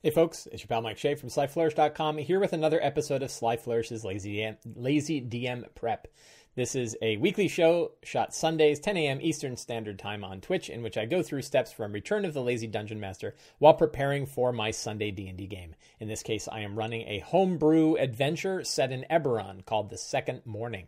Hey folks, it's your pal Mike Shea from SlyFlourish.com here with another episode of Sly Flourish's Lazy DM, Lazy DM Prep. This is a weekly show shot Sundays, 10 a.m. Eastern Standard Time on Twitch, in which I go through steps from Return of the Lazy Dungeon Master while preparing for my Sunday D&D game. In this case, I am running a homebrew adventure set in Eberron called The Second Morning.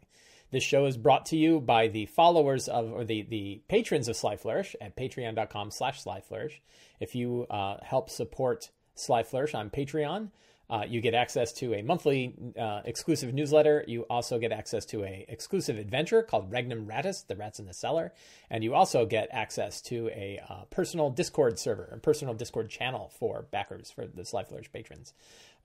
This show is brought to you by the followers of, or the, the patrons of Sly Flourish at patreon.com slash slyflourish. If you uh, help support Sly Flourish on Patreon. Uh, you get access to a monthly uh, exclusive newsletter. You also get access to a exclusive adventure called Regnum Ratus, the Rats in the Cellar, and you also get access to a uh, personal Discord server, a personal Discord channel for backers for the Sly Flourish patrons.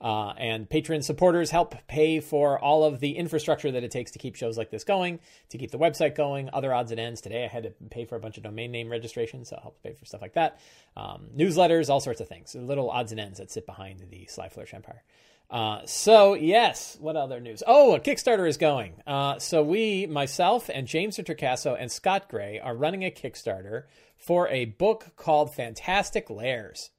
Uh, and patron supporters help pay for all of the infrastructure that it takes to keep shows like this going, to keep the website going, other odds and ends. Today I had to pay for a bunch of domain name registrations, so it helps pay for stuff like that. Um, newsletters, all sorts of things. Little odds and ends that sit behind the Sly Flourish Empire. Uh, so yes, what other news? Oh, a Kickstarter is going. Uh, so we, myself and James Introcaso and Scott Gray are running a Kickstarter for a book called Fantastic Lairs.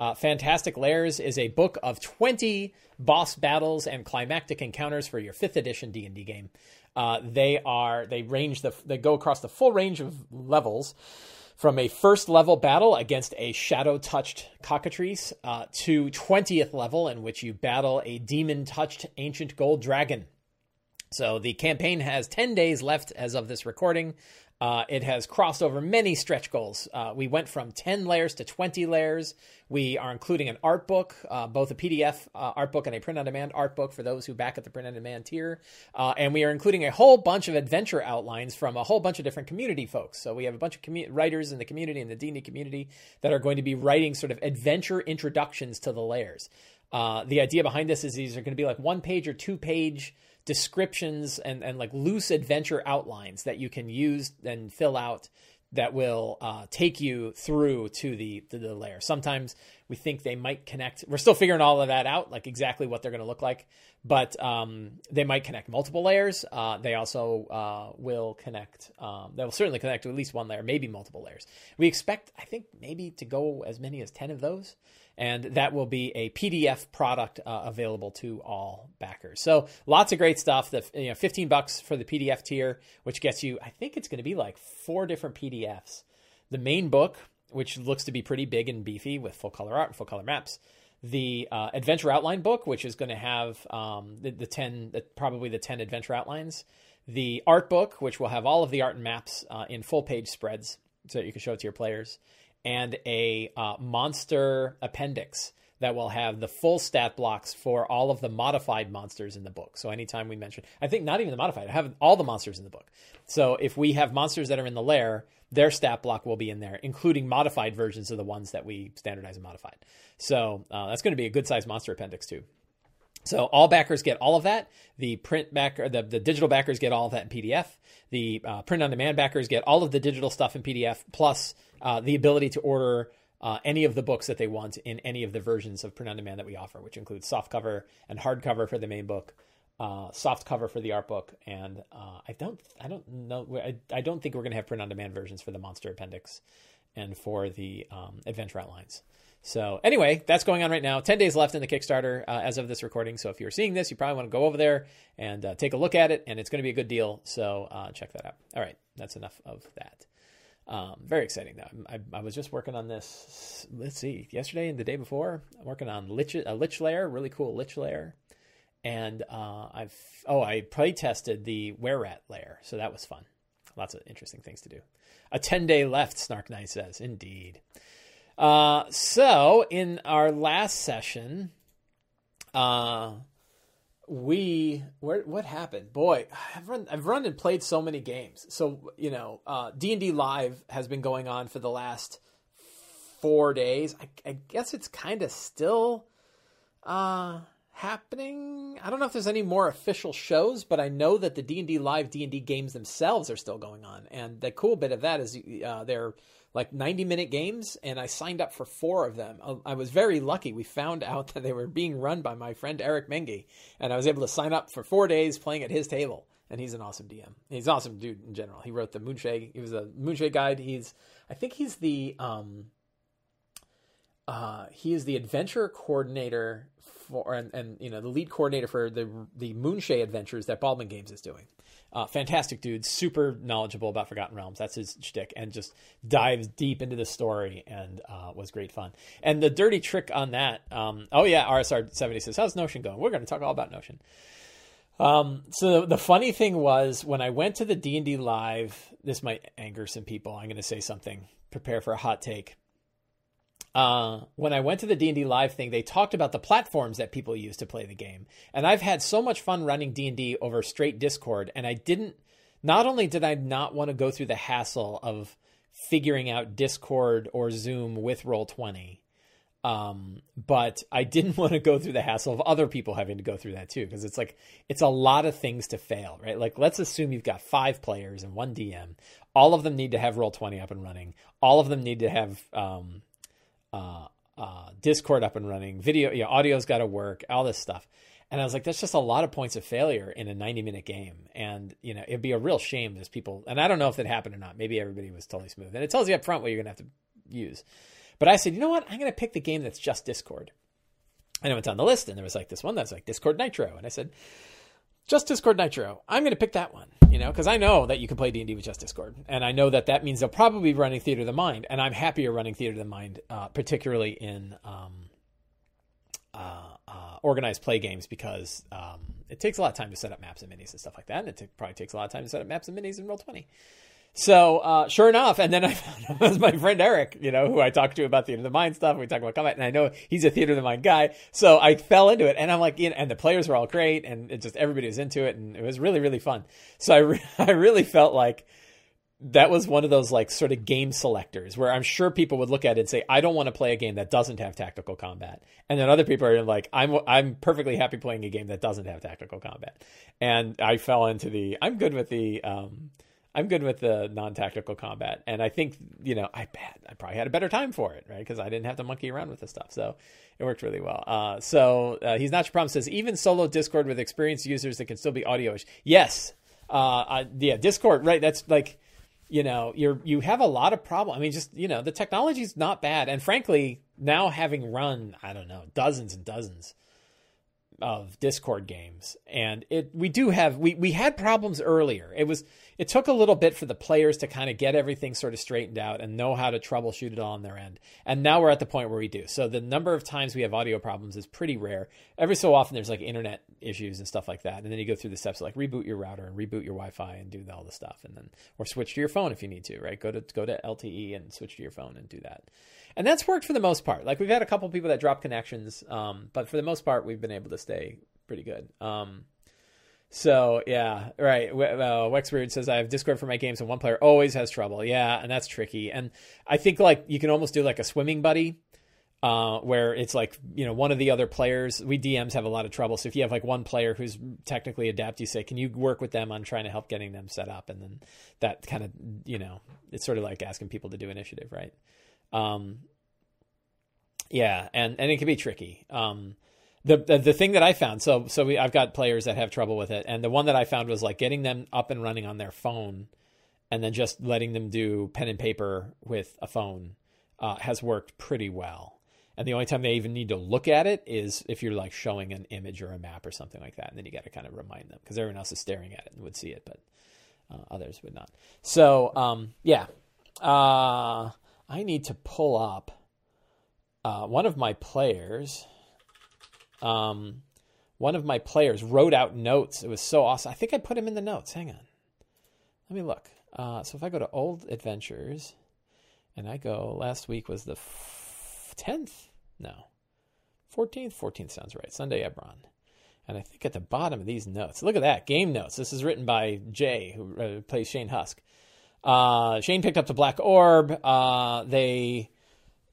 Uh, Fantastic Lairs is a book of 20 boss battles and climactic encounters for your fifth edition D&D game. Uh, they are they range the they go across the full range of levels from a first level battle against a shadow touched cockatrice uh, to 20th level in which you battle a demon touched ancient gold dragon. So the campaign has 10 days left as of this recording. Uh, it has crossed over many stretch goals. Uh, we went from 10 layers to 20 layers. We are including an art book, uh, both a PDF uh, art book and a print on demand art book for those who back at the print on demand tier. Uh, and we are including a whole bunch of adventure outlines from a whole bunch of different community folks. So we have a bunch of commu- writers in the community, in the D&D community, that are going to be writing sort of adventure introductions to the lairs. Uh, the idea behind this is these are going to be like one page or two page descriptions and, and like loose adventure outlines that you can use and fill out that will uh, take you through to the, to the lair. Sometimes we think they might connect. We're still figuring all of that out, like exactly what they're going to look like. But um, they might connect multiple layers. Uh, they also uh, will connect. Um, they will certainly connect to at least one layer, maybe multiple layers. We expect, I think, maybe to go as many as ten of those and that will be a PDF product uh, available to all backers. So lots of great stuff. The you know, 15 bucks for the PDF tier, which gets you, I think it's going to be like four different PDFs. The main book, which looks to be pretty big and beefy with full color art and full color maps. The uh, adventure outline book, which is going to have um, the, the 10, the, probably the 10 adventure outlines. The art book, which will have all of the art and maps uh, in full page spreads so that you can show it to your players and a uh, monster appendix that will have the full stat blocks for all of the modified monsters in the book. So anytime we mention, I think not even the modified, I have all the monsters in the book. So if we have monsters that are in the lair, their stat block will be in there, including modified versions of the ones that we standardize and modified. So uh, that's going to be a good size monster appendix too. So all backers get all of that. The print backer, the, the digital backers get all of that in PDF. The uh, print on demand backers get all of the digital stuff in PDF, plus uh, the ability to order uh, any of the books that they want in any of the versions of print on demand that we offer, which includes soft cover and hardcover for the main book, uh, soft cover for the art book, and uh, I don't, I don't know, I, I don't think we're going to have print on demand versions for the monster appendix and for the um, adventure outlines. So anyway, that's going on right now. Ten days left in the Kickstarter uh, as of this recording. So if you're seeing this, you probably want to go over there and uh, take a look at it, and it's going to be a good deal. So uh, check that out. All right, that's enough of that. Um, very exciting though. I, I, was just working on this. Let's see, yesterday and the day before, I'm working on lich, a lich layer, really cool lich layer, and uh, I've oh I play tested the were rat lair, so that was fun. Lots of interesting things to do. A ten day left, Snark Knight says. Indeed. Uh, so in our last session, uh, we where, what happened? Boy i've run i've run and played so many games. So you know uh, d&d live has been going on for the last four days. I, I guess it's kind of still uh, happening. I don't know if there's any more official shows but i know that the d&d live d&d games themselves are still going on. And the cool bit of that is uh, they're like 90 minute games and I signed up for four of them. Uh, I was very lucky. We found out that they were being run by my friend Eric Menge and I was able to sign up for four days playing at his table. And he's an awesome DM. He's an awesome dude in general. He wrote the Moonshae. He was a Moonshae guide. He's, I think he's the, um, uh, he is the adventure coordinator for, and, and you know the lead coordinator for the the Moonshae adventures that Baldman Games is doing. Uh, fantastic dude, super knowledgeable about Forgotten Realms. That's his shtick, and just dives deep into the story and uh, was great fun. And the dirty trick on that, um, oh yeah, RSR seventy says, "How's Notion going?" We're going to talk all about Notion. Um, so the funny thing was when I went to the D and D live. This might anger some people. I'm going to say something. Prepare for a hot take uh, when I went to the D&D live thing, they talked about the platforms that people use to play the game. And I've had so much fun running D&D over straight Discord and I didn't not only did I not want to go through the hassle of figuring out Discord or Zoom with Roll20, um, but I didn't want to go through the hassle of other people having to go through that too because it's like it's a lot of things to fail, right? Like let's assume you've got 5 players and one DM. All of them need to have Roll20 up and running. All of them need to have um, uh, uh, Discord up and running, video, you know, audio's got to work, all this stuff. And I was like, that's just a lot of points of failure in a 90 minute game. And, you know, it'd be a real shame as people, and I don't know if that happened or not. Maybe everybody was totally smooth. And it tells you up front what you're going to have to use. But I said, you know what? I'm going to pick the game that's just Discord. And I went down the list and there was like this one that's like Discord Nitro. And I said, just Discord Nitro. I'm going to pick that one, you know, because I know that you can play D&D with just Discord. And I know that that means they'll probably be running Theater of the Mind. And I'm happier running Theater of the Mind, uh, particularly in um, uh, uh, organized play games because um, it takes a lot of time to set up maps and minis and stuff like that. And it t- probably takes a lot of time to set up maps and minis in Roll20. So uh, sure enough, and then I found out was my friend Eric, you know, who I talked to about Theater of the Mind stuff. We talked about combat, and I know he's a Theater of the Mind guy. So I fell into it, and I'm like, you know, and the players were all great, and it just everybody was into it, and it was really really fun. So I re- I really felt like that was one of those like sort of game selectors where I'm sure people would look at it and say, I don't want to play a game that doesn't have tactical combat. And then other people are like, I'm I'm perfectly happy playing a game that doesn't have tactical combat. And I fell into the I'm good with the um I'm good with the non-tactical combat, and I think you know I bet I probably had a better time for it, right? Because I didn't have to monkey around with this stuff, so it worked really well. Uh, so uh, he's not your problem. Says even solo Discord with experienced users that can still be audio. Yes, uh, I, yeah, Discord, right? That's like you know you're you have a lot of problem. I mean, just you know the technology's not bad, and frankly, now having run I don't know dozens and dozens of Discord games, and it we do have we we had problems earlier. It was it took a little bit for the players to kind of get everything sort of straightened out and know how to troubleshoot it all on their end. And now we're at the point where we do. So the number of times we have audio problems is pretty rare. Every so often there's like internet issues and stuff like that. And then you go through the steps like reboot your router and reboot your Wi-Fi and do all the stuff and then or switch to your phone if you need to, right? Go to go to LTE and switch to your phone and do that. And that's worked for the most part. Like we've had a couple people that drop connections, um, but for the most part we've been able to stay pretty good. Um, so yeah, right. Uh, Wexweird says I have Discord for my games, and one player always has trouble. Yeah, and that's tricky. And I think like you can almost do like a swimming buddy, uh, where it's like you know one of the other players. We DMs have a lot of trouble. So if you have like one player who's technically adept, you say, can you work with them on trying to help getting them set up? And then that kind of you know it's sort of like asking people to do initiative, right? Um, yeah, and and it can be tricky. Um, the, the, the thing that I found so so we I've got players that have trouble with it and the one that I found was like getting them up and running on their phone and then just letting them do pen and paper with a phone uh, has worked pretty well. And the only time they even need to look at it is if you're like showing an image or a map or something like that and then you got to kind of remind them because everyone else is staring at it and would see it but uh, others would not. So um, yeah. Uh, I need to pull up uh, one of my players um, one of my players wrote out notes. It was so awesome. I think I put him in the notes. Hang on. Let me look. Uh, so if I go to old adventures and I go, last week was the f- 10th? No. 14th? 14th sounds right. Sunday Eberron. And I think at the bottom of these notes, look at that game notes. This is written by Jay, who uh, plays Shane Husk. Uh, Shane picked up the Black Orb. Uh, they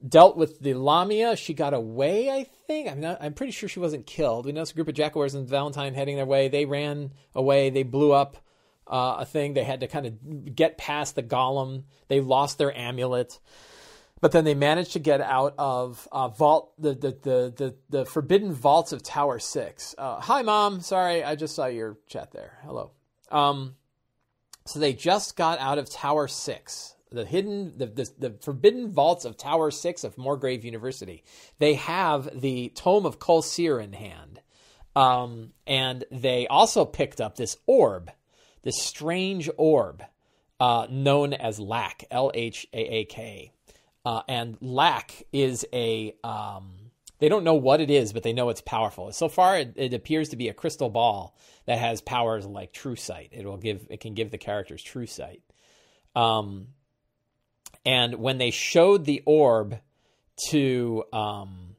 dealt with the Lamia. She got away, I think. I'm not. I'm pretty sure she wasn't killed. We know it's a group of Jackalweres and Valentine heading their way. They ran away. They blew up uh, a thing. They had to kind of get past the golem. They lost their amulet. But then they managed to get out of uh, vault the, the, the the the forbidden vaults of Tower Six. Uh, hi, mom. Sorry, I just saw your chat there. Hello. Um, so they just got out of Tower Six the hidden, the, the, the forbidden vaults of Tower Six of Morgrave University. They have the Tome of Kol Sir in hand, um, and they also picked up this orb, this strange orb uh, known as Lhaak, L H A A K, uh, and Lhaak is a um, they don't know what it is, but they know it's powerful. So far, it, it, appears to be a crystal ball that has powers like true sight. It will give it can give the characters true sight. Um, and when they showed the orb to um,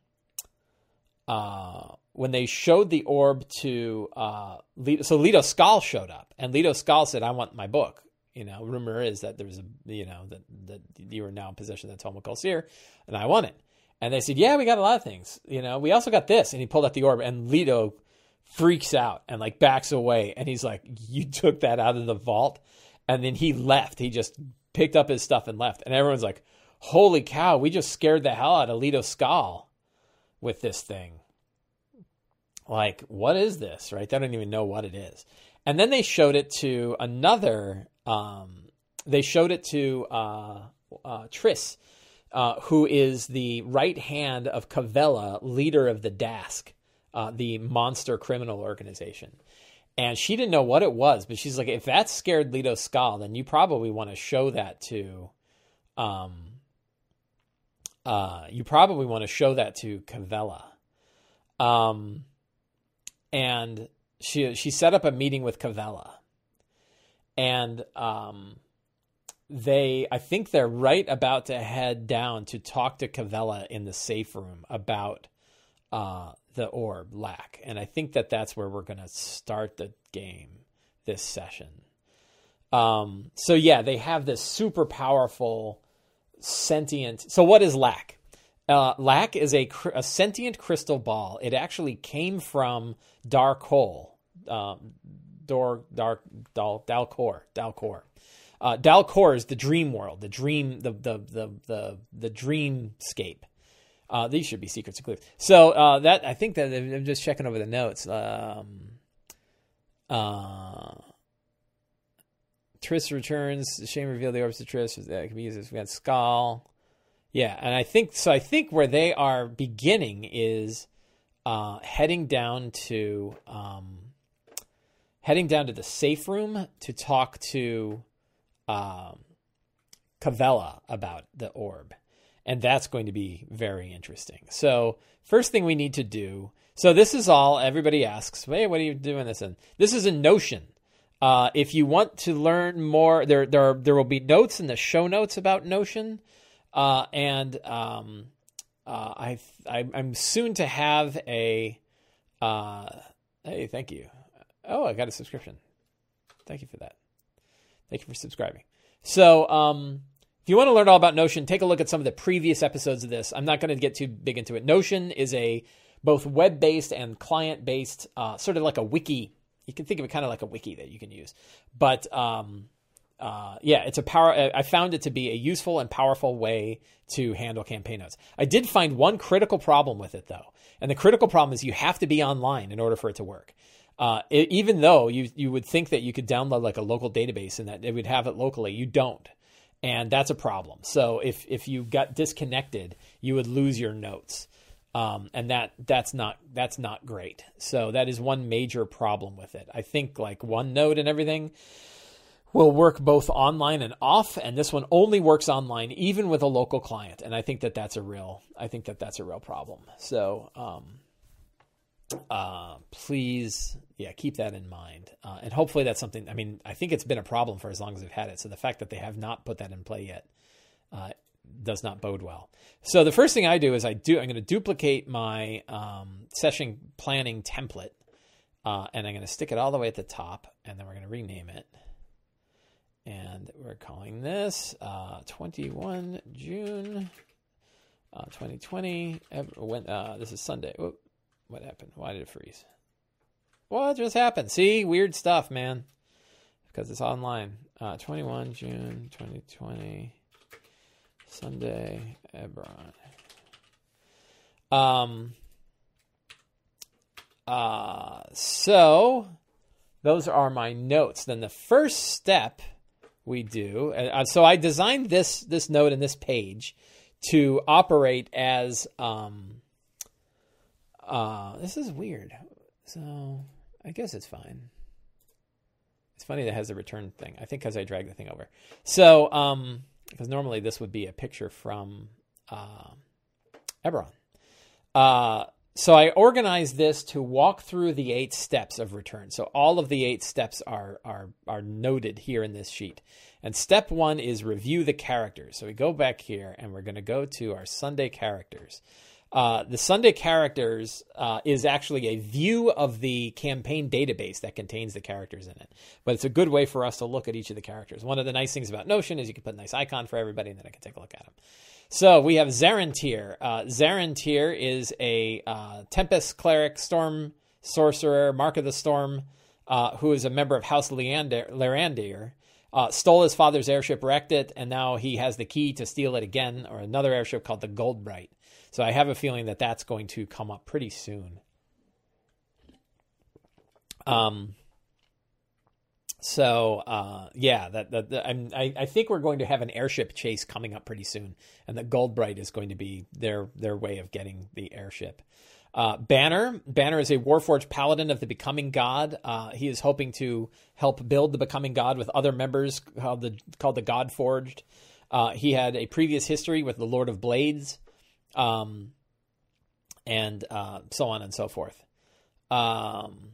uh, when they showed the orb to uh, Leto, so Leto Skal showed up, and Leto Skal said, "I want my book." You know, rumor is that there's a you know that that you are now in possession of the Tome of and I want it. And they said, "Yeah, we got a lot of things. You know, we also got this." And he pulled out the orb, and Leto freaks out and like backs away, and he's like, "You took that out of the vault?" And then he left. He just picked up his stuff and left. And everyone's like, "Holy cow! We just scared the hell out of Leto Skull with this thing." Like, what is this? Right? They don't even know what it is. And then they showed it to another. Um, they showed it to uh, uh, Triss uh, who is the right hand of Kavella, leader of the Daask, uh, the monster criminal organization. And she didn't know what it was, but she's like, if that scared Leto Skal, then you probably want to show that to, um, uh, you probably want to show that to Kavella. Um, and she she set up a meeting with Kavella, and um, they I think they're right about to head down to talk to Kavella in the safe room about uh, the orb Lhaak, and I think that that's where we're going to start the game this session. Um, so yeah, they have this super powerful sentient. So what is Lhaak? Uh, Lhaak is a, a sentient crystal ball. It actually came from Dark Hole, um, Dor, Dark Dal, Dalcor, Dal Quor. Uh, Dal Quor is the dream world, the dream, the the the the, the dreamscape. Uh, these should be secrets included. So uh, that I think that I'm just checking over the notes. Um, uh, Triss returns. Shane revealed the orbs to Triss. That can be used we got Skull. Yeah, and I think so. I think where they are beginning is uh, heading down to um, heading down to the safe room to talk to um, Kavella about the orb. And that's going to be very interesting. So, first thing we need to do. So, this is all everybody asks, hey, what are you doing this in? This is a Notion. Uh, if you want to learn more, there, there, are, there will be notes in the show notes about Notion. Uh, and um, uh, I, I, am soon to have a. Uh, hey, thank you. Oh, I got a subscription. Thank you for that. Thank you for subscribing. So, um, if you want to learn all about Notion, take a look at some of the previous episodes of this. I'm not going to get too big into it. Notion is a both web based and client based, uh, sort of like a wiki. You can think of it kind of like a wiki that you can use. But um, uh, yeah, it's a power. I found it to be a useful and powerful way to handle campaign notes. I did find one critical problem with it though, and the critical problem is you have to be online in order for it to work. Uh, it, even though you you would think that you could download like a local database and that it would have it locally, you don't, and that's a problem. So if if you got disconnected, you would lose your notes, um, and that that's not that's not great. So that is one major problem with it. I think like OneNote and everything will work both online and off and this one only works online even with a local client and i think that that's a real i think that that's a real problem so um, uh, please, yeah, keep that in mind. Uh, and hopefully that's something, I mean, I think it's been a problem for as long as they've had it. So the fact that they have not put that in play yet uh, does not bode well. So the first thing I do is I do, I'm going to duplicate my um, session planning template. Uh, and I'm going to stick it all the way at the top, and then we're going to rename it. And we're calling this uh, 21 June uh, 2020. When this is Sunday. Whoop what happened? Why did it freeze? What just happened? See, weird stuff, man. Because it's online. Uh, 21 June 2020, Sunday, Eberron. Um. Uh, so those are my notes. Then the first step we do. Uh, so I designed this this note and this page to operate as. Um, uh, this is weird. So I guess it's fine. It's funny that it has a return thing. I think because I dragged the thing over. So, um, because normally this would be a picture from uh, Eberron. Uh, so I organized this to walk through the eight steps of return. So all of the eight steps are are are noted here in this sheet. And step one is review the characters. So we go back here and we're going to go to our Sunday characters. Uh, the Sunday characters uh, is actually a view of the campaign database that contains the characters in it. But it's a good way for us to look at each of the characters. One of the nice things about Notion is you can put a nice icon for everybody, and then I can take a look at them. So we have Zarentyr. Uh, Zarentyr is a uh, Tempest cleric, storm sorcerer, Mark of the Storm, uh, who is a member of House Lyrandar. Uh, stole his father's airship, wrecked it, and now he has the key to steal it again, or another airship called the Goldbright. So I have a feeling that that's going to come up pretty soon. Um. So uh, yeah, that, that, that I, I think we're going to have an airship chase coming up pretty soon, and that Goldbright is going to be their their way of getting the airship. Uh, Banner Banner is a Warforged paladin of the Becoming God. Uh, he is hoping to help build the Becoming God with other members called the called the God Forged. Uh, he had a previous history with the Lord of Blades um, and uh, so on and so forth. Um,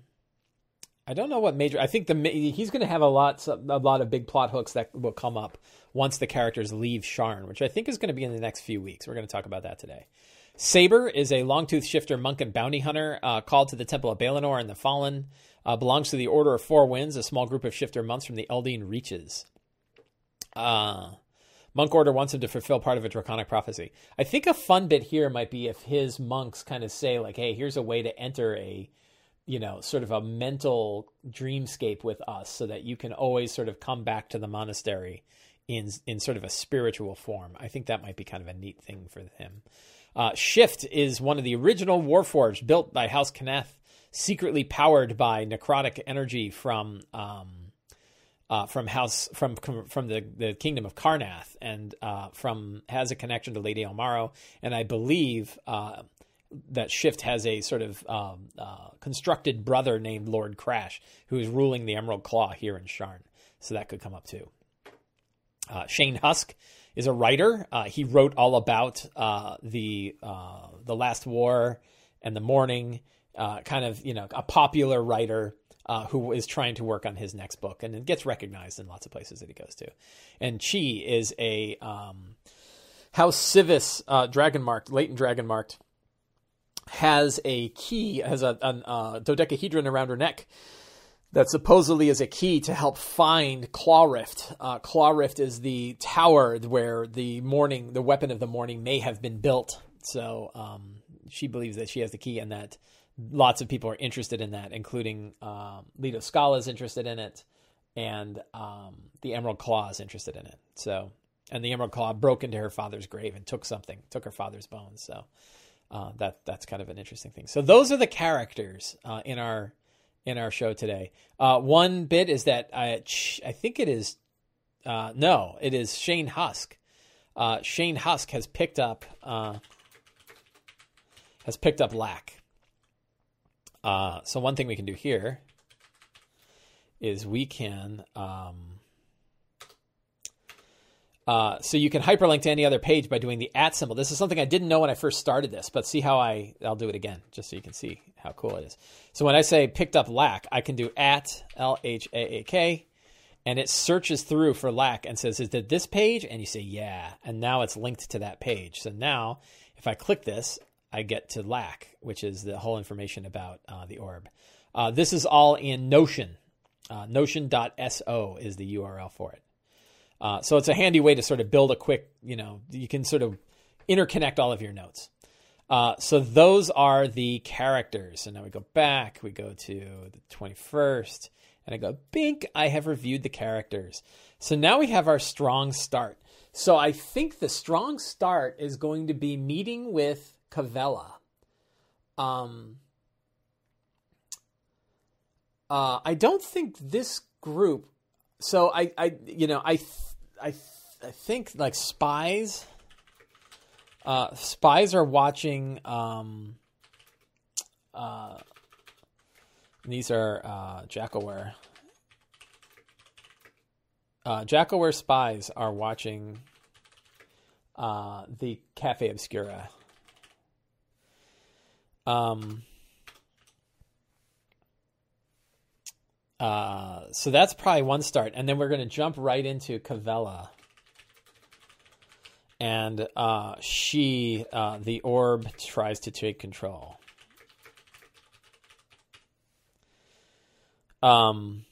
I don't know what major. I think the he's going to have a lot, a lot of big plot hooks that will come up once the characters leave Sharn, which I think is going to be in the next few weeks. We're going to talk about that today. Saber is a long-tooth shifter monk and bounty hunter uh, called to the Temple of Balinor and the Fallen. Uh, belongs to the Order of Four Winds, a small group of shifter monks from the Eldeen Reaches. Uh, Monk Order wants him to fulfill part of a draconic prophecy. I think a fun bit here might be if his monks kind of say like, "Hey, here's a way to enter a, you know, sort of a mental dreamscape with us, so that you can always sort of come back to the monastery in in sort of a spiritual form." I think that might be kind of a neat thing for him. Uh, Shift is one of the original Warforged built by House Cannith, secretly powered by necrotic energy from. Um, uh, from House from from the, the kingdom of Karrnath and uh, from has a connection to Lady Elmaro, and I believe uh, that Shift has a sort of um, uh, constructed brother named Lord Crash who is ruling the Emerald Claw here in Sharn, so that could come up too. Uh, Shane Husk is a writer. Uh, he wrote all about the the Last War and the Mourning, kind of you know a popular writer uh, who is trying to work on his next book and it gets recognized in lots of places that he goes to. And Chi is a um, House Sivis uh, dragon marked, latent dragon marked, has a key, has a, a uh, dodecahedron around her neck that supposedly is a key to help find Claw Rift. Uh, Claw Rift is the tower where the morning, the weapon of the morning, may have been built. So um, she believes that she has the key and that lots of people are interested in that, including um, Leto Scala is interested in it, and um, the Emerald Claw is interested in it. So, and the Emerald Claw broke into her father's grave and took something, took her father's bones. So, uh, that that's kind of an interesting thing. So, those are the characters uh, in our in our show today. Uh, one bit is that I I think it is uh, no, it is Shane Husk. Uh, Shane Husk has picked up uh, has picked up Lhaak. Uh, so one thing we can do here is we can. Um, uh, so you can hyperlink to any other page by doing the at symbol. This is something I didn't know when I first started this, but see how I I'll do it again just so you can see how cool it is. So when I say picked up Lhaak, I can do at L H A A K, and it searches through for Lhaak and says, "Is it this page?" And you say, "Yeah," and now it's linked to that page. So now if I click this, I get to Lhaak, which is the whole information about uh, the orb. Uh, this is all in Notion. Uh, Notion.so is the URL for it. Uh, so it's a handy way to sort of build a quick, you know, you can sort of interconnect all of your notes. Uh, so those are the characters. So now we go back, we go to the 21st, and I go, bink, I have reviewed the characters. So now we have our strong start. So I think the strong start is going to be meeting with Kavella. Um, uh, I don't think this group so I, I, you know, I, I, I think like spies. Uh, spies are watching. Um, uh, these are uh, Jackalwere. Uh, Jackalwere spies are watching uh, the Cafe Obscura. Um, uh, so that's probably one start, and then we're going to jump right into Cavella, and uh, she, uh, the orb, tries to take control. Um,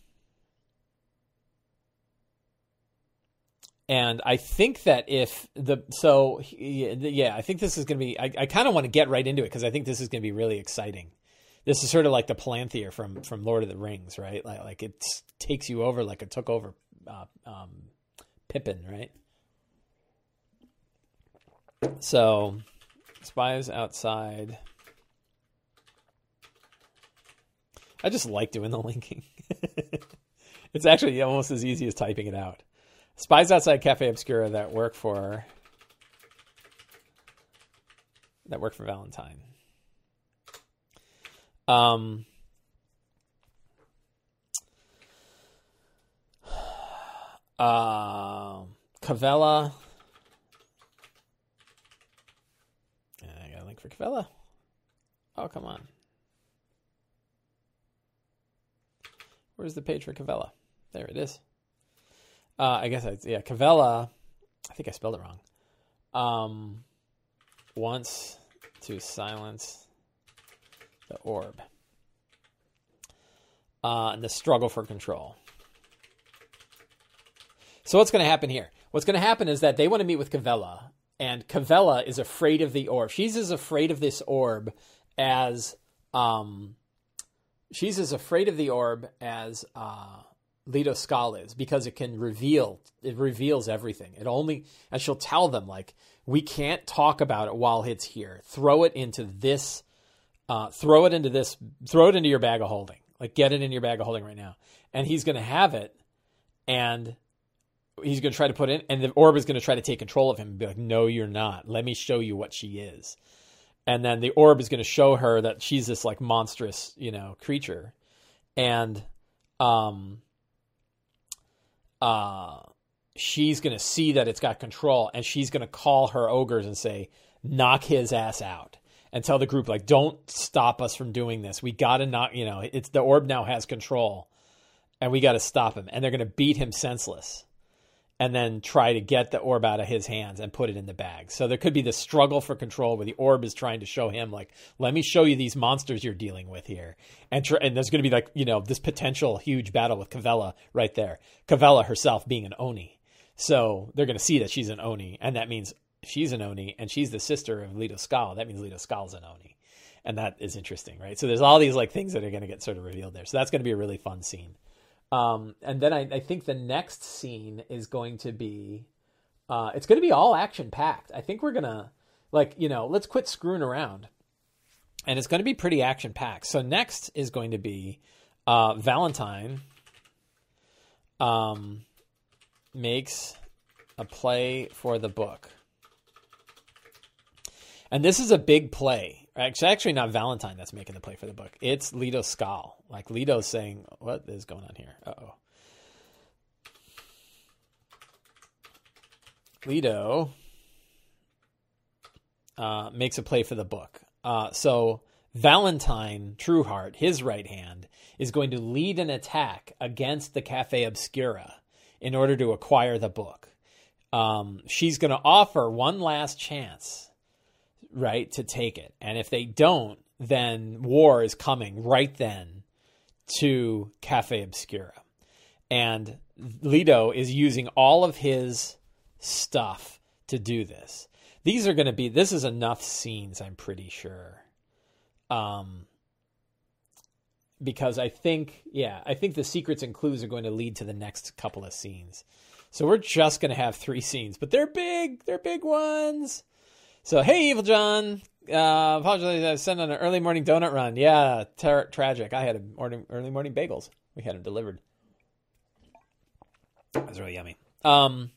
and I think that if the so yeah, I think this is going to be. I, I kind of want to get right into it because I think this is going to be really exciting. This is sort of like the Palantir from from Lord of the Rings, right? Like like it takes you over like it took over uh, um, Pippin, right? So, spies outside. I just like doing the linking. it's actually almost as easy as typing it out. Spies outside Cafe Obscura that work for that work for Valentine. Um, uh, Cavella. I got a link for Cavella. Oh, come on. Where's the page for Cavella? There it is. Uh, I guess I, yeah, Cavella. I think I spelled it wrong. Um, wants to silence the orb. Uh, and the struggle for control. So what's going to happen here? What's going to happen is that they want to meet with Cavella, and Cavella is afraid of the orb. She's as afraid of this orb as um, she's as afraid of the orb as uh, Leto Skal is because it can reveal it reveals everything. It only and she'll tell them like we can't talk about it while it's here. Throw it into this uh, throw it into this throw it into your bag of holding. Like get it in your bag of holding right now. And he's gonna have it and he's gonna try to put in and the orb is gonna try to take control of him and be like, No, you're not. Let me show you what she is and then the orb is going to show her that she's this like monstrous you know creature and um uh she's going to see that it's got control and she's going to call her ogres and say knock his ass out and tell the group like don't stop us from doing this. We got to knock you know it's the orb now has control and we got to stop him and they're going to beat him senseless and then try to get the orb out of his hands and put it in the bag. So there could be this struggle for control where the orb is trying to show him, like, let me show you these monsters you're dealing with here. And, tr- and there's going to be like, you know, this potential huge battle with Cavella right there. Cavella herself being an Oni. So they're going to see that she's an Oni. And that means she's an Oni and she's the sister of Leto Skal. That means Leto Skal's an Oni. And that is interesting, right? So there's all these like things that are going to get sort of revealed there. So that's going to be a really fun scene. Um, and then I, I, think the next scene is going to be, uh, it's going to be all action packed. I think we're gonna like you know let's quit screwing around, and it's going to be pretty action packed. So next is going to be uh, Valentine. Um, makes a play for the book. And this is a big play. It's actually not Valentine that's making the play for the book. It's Leto Skal. Like Leto's saying, "What is going on here?" Uh oh. Leto uh, makes a play for the book. Uh, so Valentine Trueheart, his right hand, is going to lead an attack against the Cafe Obscura in order to acquire the book. Um, she's going to offer one last chance right, to take it. And if they don't, then war is coming right then to Cafe Obscura. And Leto is using all of his stuff to do this. These are going to be, this is enough scenes, I'm pretty sure. Um, because I think, yeah, I think the secrets and clues are going to lead to the next couple of scenes. So we're just going to have three scenes, but they're big. They're big ones. So, hey, Evil John. Uh, apologize, I sent on an early morning donut run. Yeah, ter- tragic. I had a morning, early morning bagels. We had them delivered. That's really yummy. Um,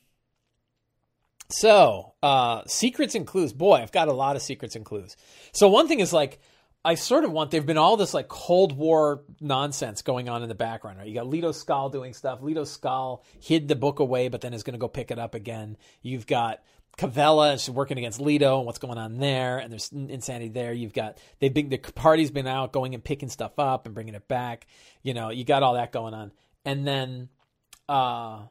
so, uh, secrets and clues. Boy, I've got a lot of secrets and clues. So one thing is like, I sort of want. There've been all this like Cold War nonsense going on in the background, right? You got Leto Skal doing stuff. Leto Skal hid the book away, but then is going to go pick it up again. You've got Cavella she's working against Leto and what's going on there, and there's insanity there. You've got they big the party's been out going and picking stuff up and bringing it back. You know, you got all that going on, and then uh,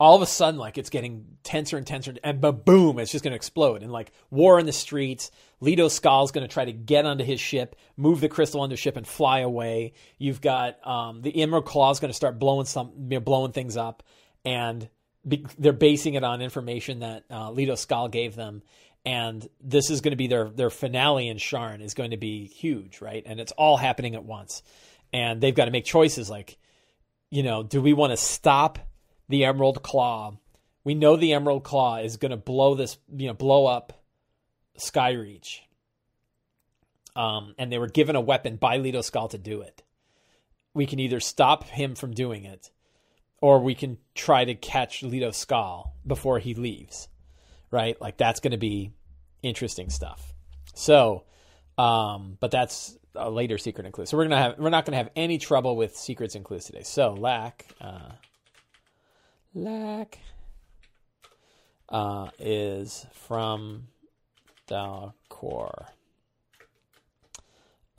all of a sudden, like it's getting tenser and tenser, and boom, it's just going to explode. And like war in the streets, Leto Skal's going to try to get onto his ship, move the crystal onto ship, and fly away. You've got um, the Emerald Claw's going to start blowing some, you know, blowing things up, and they're basing it on information that uh, Leto gave them. And this is going to be their their finale in Sharn is going to be huge, right? And it's all happening at once, and they've got to make choices like, you know, do we want to stop the Emerald Claw. We know the Emerald Claw is going to blow this, you know, blow up Skyreach. Um, and they were given a weapon by Leto Skal to do it. We can either stop him from doing it, or we can try to catch Leto Skal before he leaves. Right? Like that's going to be interesting stuff. So, um, but that's a later secret and clue. So we're gonna have we're not gonna have any trouble with secrets and clues today. So Lhaak. Uh, Lhaak uh, is from Dal Quor.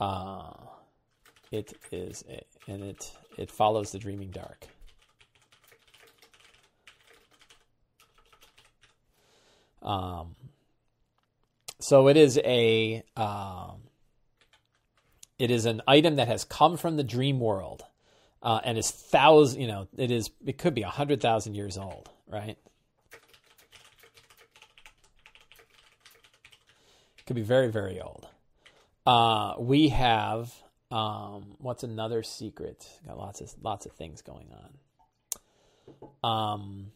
Uh, it is, a, and it it follows the Dreaming Dark. Um, so it is a um, it is an item that has come from the dream world uh, and is thousand. You know, it is. It could be a hundred thousand years old, right? It could be very, very old. Uh, we have um, what's another secret? Got lots of lots of things going on. Um,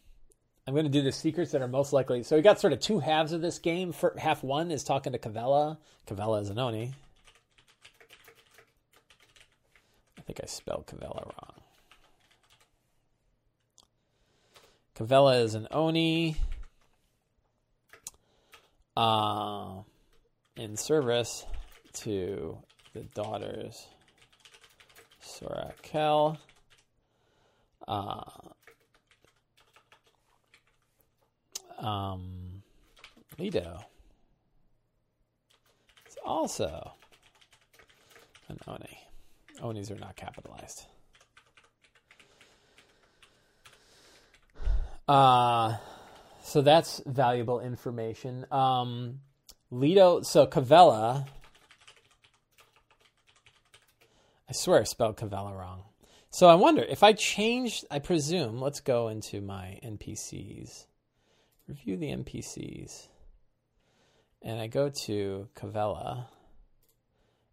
I'm going to do the secrets that are most likely. So we got sort of two halves of this game. For half one is talking to Cavella. Cavella is an Oni. I think I spelled Cavella wrong. Cavella is an Oni. Uh, in service to the daughters Sora Kell. Uh, um, Leto. It's also an Oni. Onis are not capitalized. Uh, so that's valuable information. Um, Leto, so Cavella. I swear I spelled Cavella wrong. So I wonder if I change, I presume, let's go into my NPCs, review the NPCs, and I go to Cavella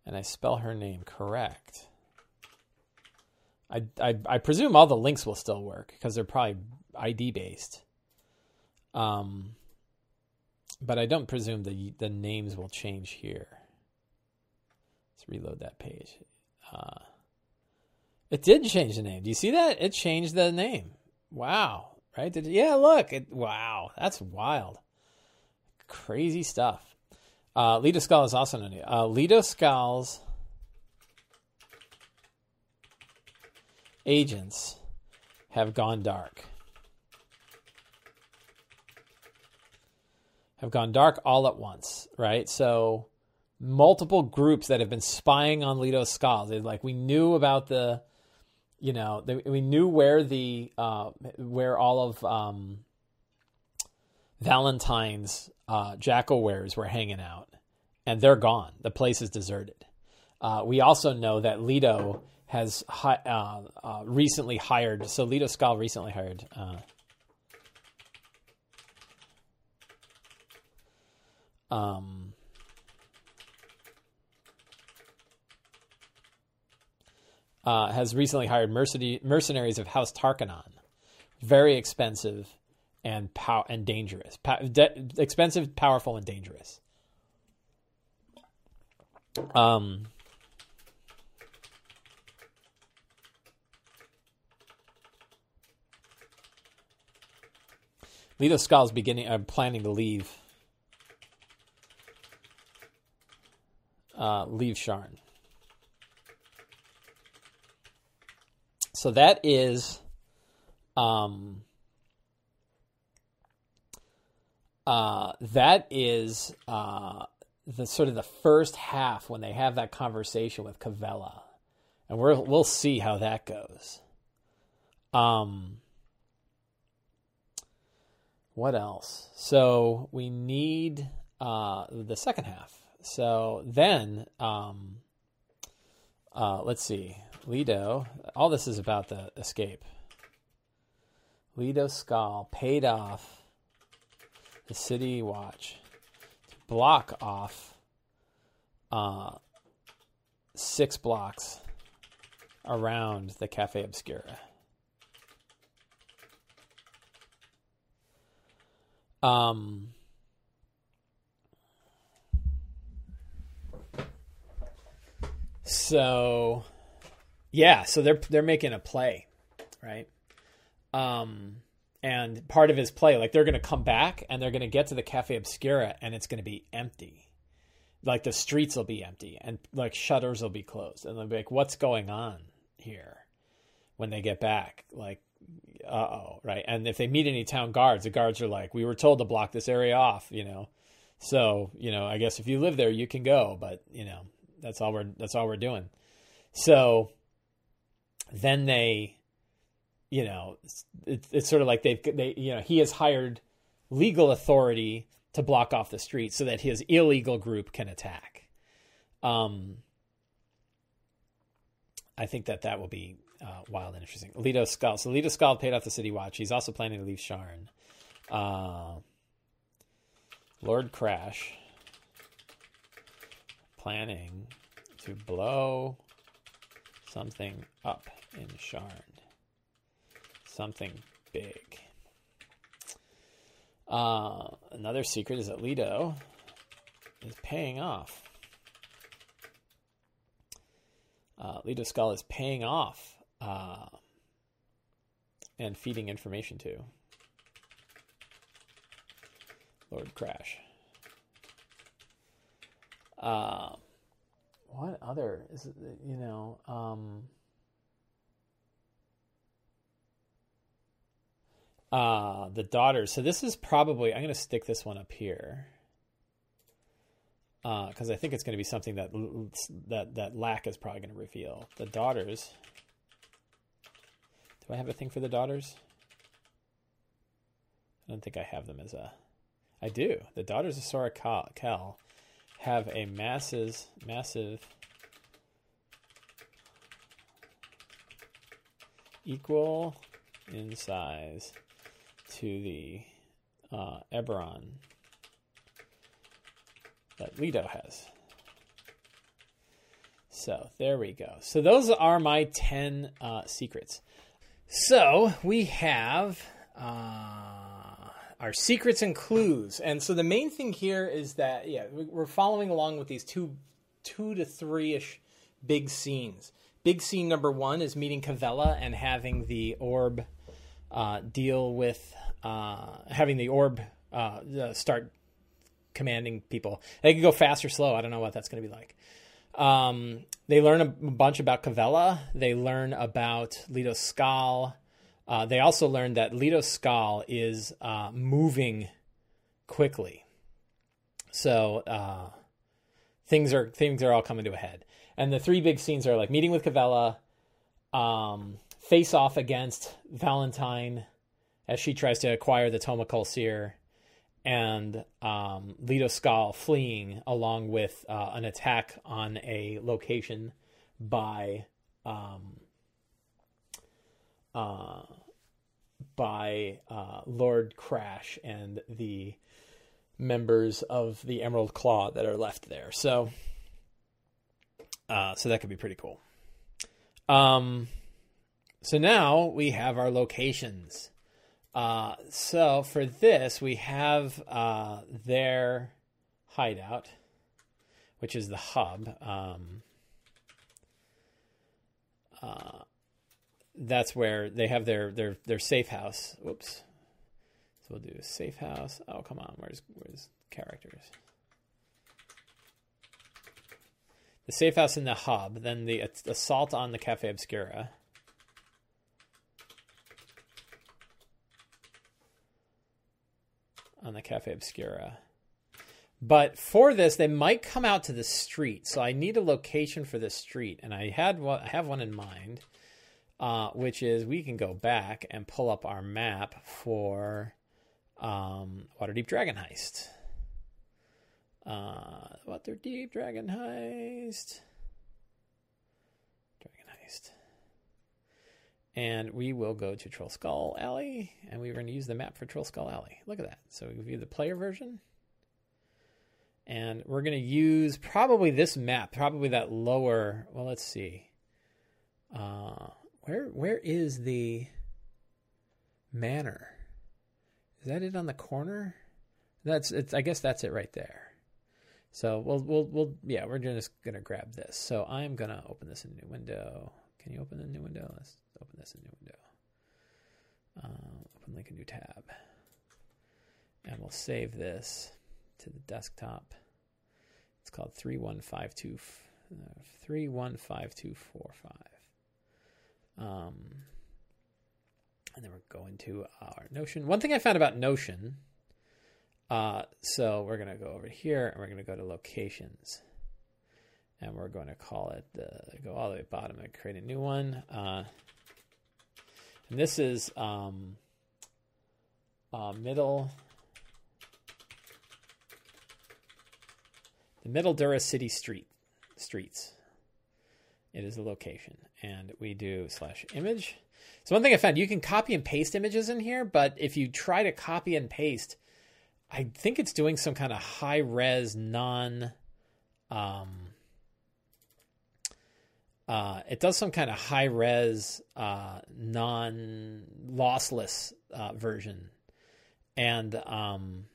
and I spell her name correct. I, I, I presume all the links will still work because they're probably ID based. Um, but I don't presume the the names will change here. Let's reload that page. Uh, it did change the name. Do you see that? It changed the name. Wow. Right? Did, yeah, look. It, wow. That's wild. Crazy stuff. Uh, Leto Skal is also known. Uh, Leto Skal's agents have gone dark. Have gone dark all at once, right? So multiple groups that have been spying on Leto Skal. They like we knew about the, you know, the, we knew where the uh, where all of um, Valentine's uh, jackal weres were hanging out, and they're gone. The place is deserted. Uh, we also know that Leto has hi, uh, uh, recently hired. So Leto Skal recently hired. Uh, um, uh, has recently hired mercenaries of House Tarkanan. Very expensive and pow- and dangerous. Pa- de- expensive, powerful, and dangerous. Um, Leto Skull's beginning. I'm planning to leave. Uh, leave Sharn. So that is, um, uh, that is uh, the sort of the first half when they have that conversation with Cavella, and we're we'll see how that goes. Um, what else? So we need uh, the second half. So then, um, uh, let's see. Leto. All this is about the escape. Leto Skull paid off the city watch to block off uh, six blocks around the Cafe Obscura. Um, so yeah, so they're they're making a play, right? Um, and part of his play, like they're going to come back and they're going to get to the Cafe Obscura and it's going to be empty. Like the streets will be empty and like shutters will be closed and they'll be like, "What's going on here?" When they get back, like, uh oh, right? And if they meet any town guards, the guards are like, "We were told to block this area off," you know. So you know, I guess if you live there, you can go, but you know, that's all we're that's all we're doing. So then they you know, it's, it's sort of like they've they you know he has hired legal authority to block off the street so that his illegal group can attack. Um, I think that that will be uh, wild and interesting. Leto Skull. So Leto Skull paid off the city watch. He's also planning to leave Sharn. Uh, Lord Crash planning to blow something up in Sharn something big. Uh, another secret is that Leto is paying off. Uh, Leto Skull is paying off uh, and feeding information to Lord Crash. Uh, what other is it, you know? Um, Uh, the daughters. So this is probably, I'm going to stick this one up here. Because uh, I think it's going to be something that that that Lhaak is probably going to reveal. The daughters. Do I have a thing for the daughters? I don't think I have them as a. I do. The daughters of Sora Kell have a massive, massive equal in size to the uh, Eberron that Leto has. So there we go. So those are my 10 uh, secrets. So we have uh, our secrets and clues. And so the main thing here is that, yeah, we're following along with these two, two to three ish big scenes. Big scene number one is meeting Cavella and having the orb uh, deal with uh, having the orb uh, start commanding people. They can go fast or slow. I don't know what that's going to be like. Um, they learn a bunch about Cavella. They learn about Leto Skull. Uh, they also learn that Leto Skull is uh, moving quickly. So uh, things are things are all coming to a head. And the three big scenes are like meeting with Cavella, um, face off against Valentine as she tries to acquire the Toma Kol Sir, and um, Leto Skull fleeing along with uh, an attack on a location by um, uh, by uh, Lord Crash and the members of the Emerald Claw that are left there. So, uh, so that could be pretty cool. Um, so now we have our locations. Uh, so for this, we have uh, their hideout, which is the hub. Um, uh, that's where they have their their their safe house. Whoops, So we'll do safe house. Oh, come on. Where's where's characters? The safe house in the hub, then the assault on the Cafe Obscura. On the Cafe Obscura. But for this, they might come out to the street. So I need a location for the street. And I had one, I have one in mind, uh, which is we can go back and pull up our map for um, Waterdeep Dragon Heist. Uh, Waterdeep Dragon Heist. Dragon Heist. And we will go to Troll Skull Alley, and we're going to use the map for Troll Skull Alley. Look at that. So we view the player version. And we're going to use probably this map, probably that lower. Well, let's see. Uh, where where is the manor? Is that it on the corner? That's it's. I guess that's it right there. So we'll we'll we'll yeah. We're just gonna grab this. So I'm gonna open this in a new window. Can you open a new window? Let's open this in a new window. Uh, open like a new tab, and we'll save this to the desktop. It's called 3152 uh, 315245. Um, and then we're going to our Notion. One thing I found about Notion, uh, so we're going to go over here and we're going to go to locations. And we're going to call it, the, go all the way bottom and create a new one. Uh, and this is um, uh, middle the Middle Dura City Street streets. It is a location, and we do slash image. So one thing I found, you can copy and paste images in here, but if you try to copy and paste, I think it's doing some kind of high res non. Um, uh, it does some kind of high res uh, non lossless uh, version, and um,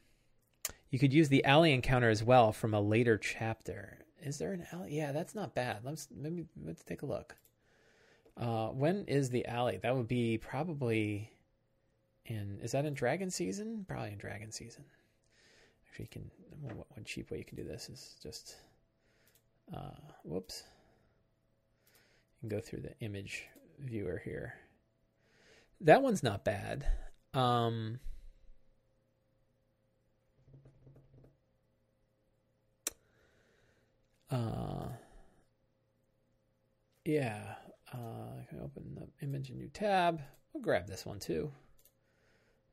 you could use the alley encounter as well from a later chapter. Is there an alley? Yeah, that's not bad. Let's maybe let's take a look. Uh, when is the alley? That would be probably in. Is that in Dragon season? Probably in Dragon season. Actually, you can. One cheap way you can do this is just. Uh, whoops. Can go through the image viewer here. That one's not bad. Um, Uh, yeah, uh, I can open the image, a new tab. We'll grab this one too.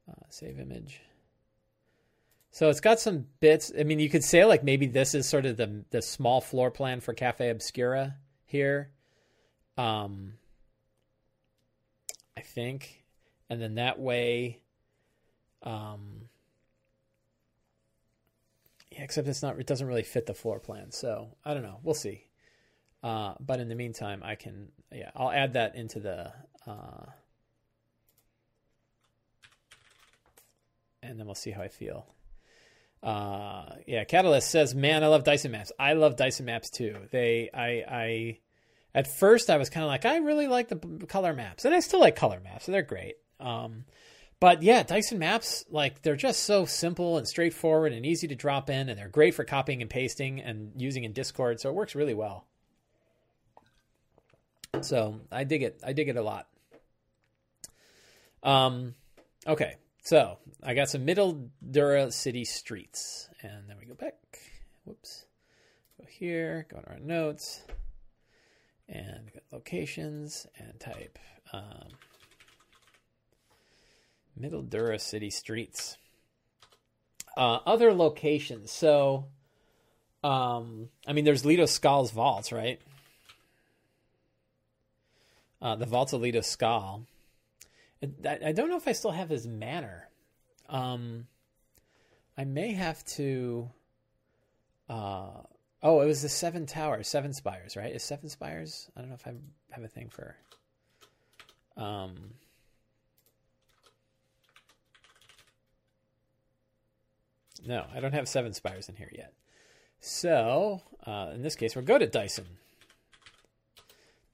Uh, save image. So it's got some bits. I mean, you could say like maybe this is sort of the the small floor plan for Cafe Obscura here. Um, I think, and then that way, um, yeah, except it's not. It doesn't really fit the floor plan. So I don't know. We'll see. Uh, but in the meantime, I can. Yeah, I'll add that into the. Uh, and then we'll see how I feel. Uh, yeah, Catalyst says, "Man, I love Dyson maps. I love Dyson maps too. They, I, I, at first I was kind of like, I really like the color maps, and I still like color maps. They're great. Um, but yeah, Dyson Maps, like they're just so simple and straightforward and easy to drop in, and they're great for copying and pasting and using in Discord. So it works really well. So I dig it. I dig it a lot. Um, okay, so I got some Middle Dura City streets, and then we go back. Whoops. Go here. Go to our notes, and locations, and type. Um, Middle Dura City streets. Uh, other locations. So, um, I mean, there's Leto Skal's vaults, right? Uh, the vaults of Leto Skal. I, I, don't know if I still have his manor. Um, I may have to. Uh, oh, it was the Seven Towers, Seven Spires, right? Is Seven Spires? I don't know if I have a thing for. Um, No, I don't have seven spires in here yet. So, uh, in this case, we'll go to Dyson.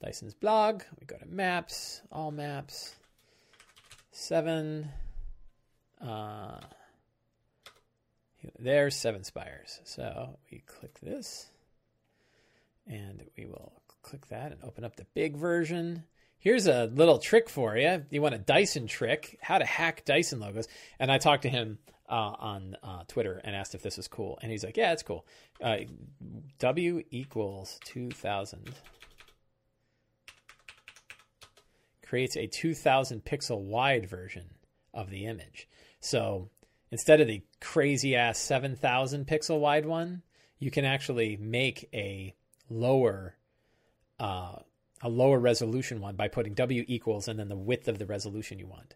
Dyson's blog. We go to maps, all maps. Seven. Uh, there's Seven Spires. So we click this, and we will click that and open up the big version. Here's a little trick for you. You want a Dyson trick, how to hack Dyson logos. And I talked to him uh, on uh, Twitter and asked if this was cool. And he's like, yeah, it's cool. Uh, w equals 2000 creates a 2000 pixel wide version of the image. So instead of the crazy ass 7000 pixel wide one, you can actually make a lower uh, a lower resolution one by putting W equals and then the width of the resolution you want.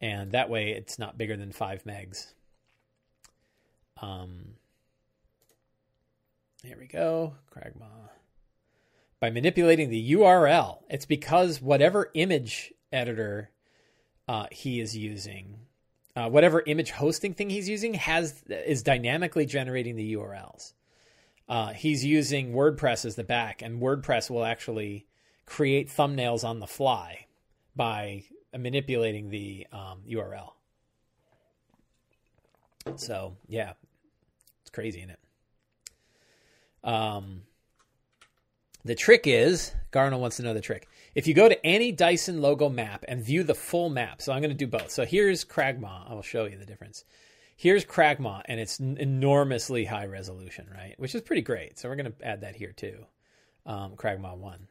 And that way it's not bigger than 5 megs. Um, there we go. Cragmaw. By manipulating the URL, it's because whatever image editor uh, he is using, uh, whatever image hosting thing he's using, has is dynamically generating the URLs. Uh, he's using WordPress as the back, and WordPress will actually create thumbnails on the fly by manipulating the um, URL. So yeah, it's crazy, isn't it? Um, the trick is, Garnell wants to know the trick. If you go to any Dyson logo map and view the full map, so I'm going to do both. So here's Cragmaw. I will show you the difference. Here's Cragmaw, and it's enormously high resolution, right? Which is pretty great. So we're going to add that here too. Um, Cragmaw 1.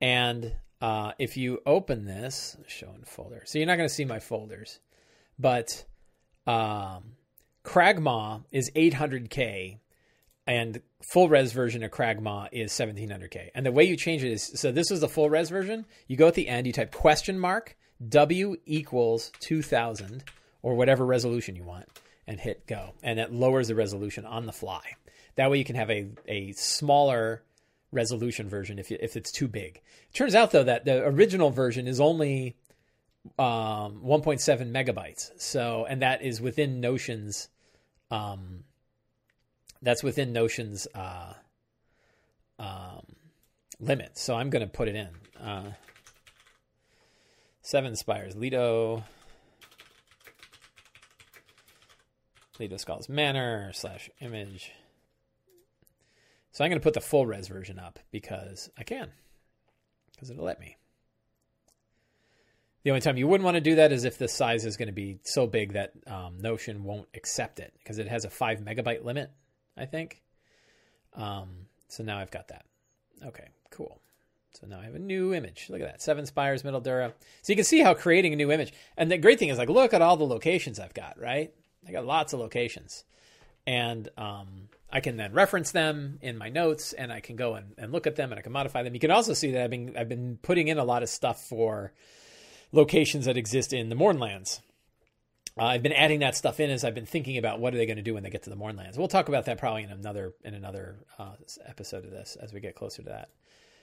And uh, if you open this, show in folder. So you're not going to see my folders, but um, Cragmaw is 800K and full res version of Cragmaw is 1700K. And the way you change it is so this is the full res version. You go at the end, you type question mark W equals 2000 or whatever resolution you want and hit go. And it lowers the resolution on the fly. That way you can have a, a smaller resolution version if you, if it's too big. It turns out though that the original version is only um, 1.7 megabytes. So and that is within Notion's um, that's within Notion's uh, um, limit. So I'm going to put it in. Uh, seven spires, Leto, Leto Skulls Manor slash image. So I'm going to put the full res version up because I can, because it'll let me. The only time you wouldn't want to do that is if the size is going to be so big that um, Notion won't accept it because it has a five megabyte limit, I think. Um, so now I've got that. Okay, cool. So now I have a new image. Look at that. Seven Spires, Middle Dura. So you can see how creating a new image. And the great thing is like, look at all the locations I've got, right? I got lots of locations. And um, I can then reference them in my notes and I can go and, and look at them and I can modify them. You can also see that I've been I've been putting in a lot of stuff for locations that exist in the Mournlands. Uh, I've been adding that stuff in as I've been thinking about what are they going to do when they get to the Mournlands. We'll talk about that probably in another in another uh, episode of this as we get closer to that.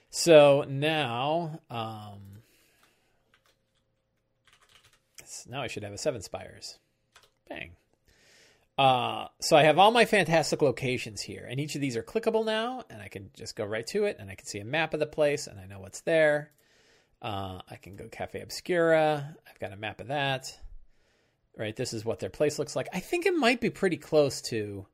So now, um, now I should have a seven spires. Bang. Uh, so I have all my fantastic locations here, and each of these are clickable now, and I can just go right to it, and I can see a map of the place, and I know what's there. Uh, I can go Cafe Obscura. I've got a map of that. Right, this is what their place looks like. I think it might be pretty close to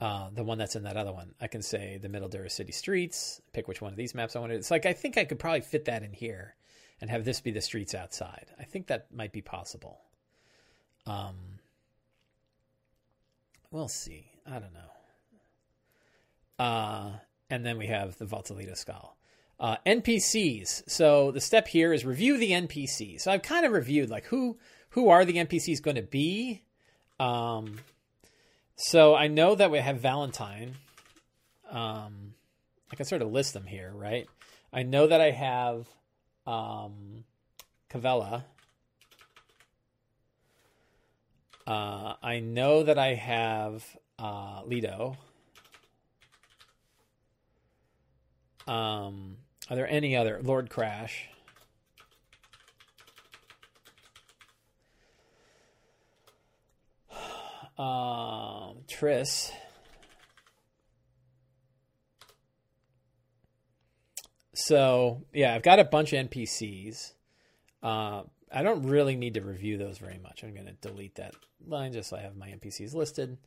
uh, the one that's in that other one. I can say the Middle Dura City streets. Pick which one of these maps I wanted. It's like I think I could probably fit that in here, and have this be the streets outside. I think that might be possible. Um, We'll see. I don't know. Uh, and then we have the Valtolita skull. Uh, NPCs. So the step here is review the NPCs. So I've kind of reviewed like who who are the NPCs going to be. Um, so I know that we have Valentine. Um, I can sort of list them here, right? I know that I have um, Cavella. Uh, I know that I have uh, Leto. Um, are there any other Lord Crash? Um, Triss. So yeah, I've got a bunch of NPCs. Uh, I don't really need to review those very much. I'm going to delete that line just so I have my NPCs listed.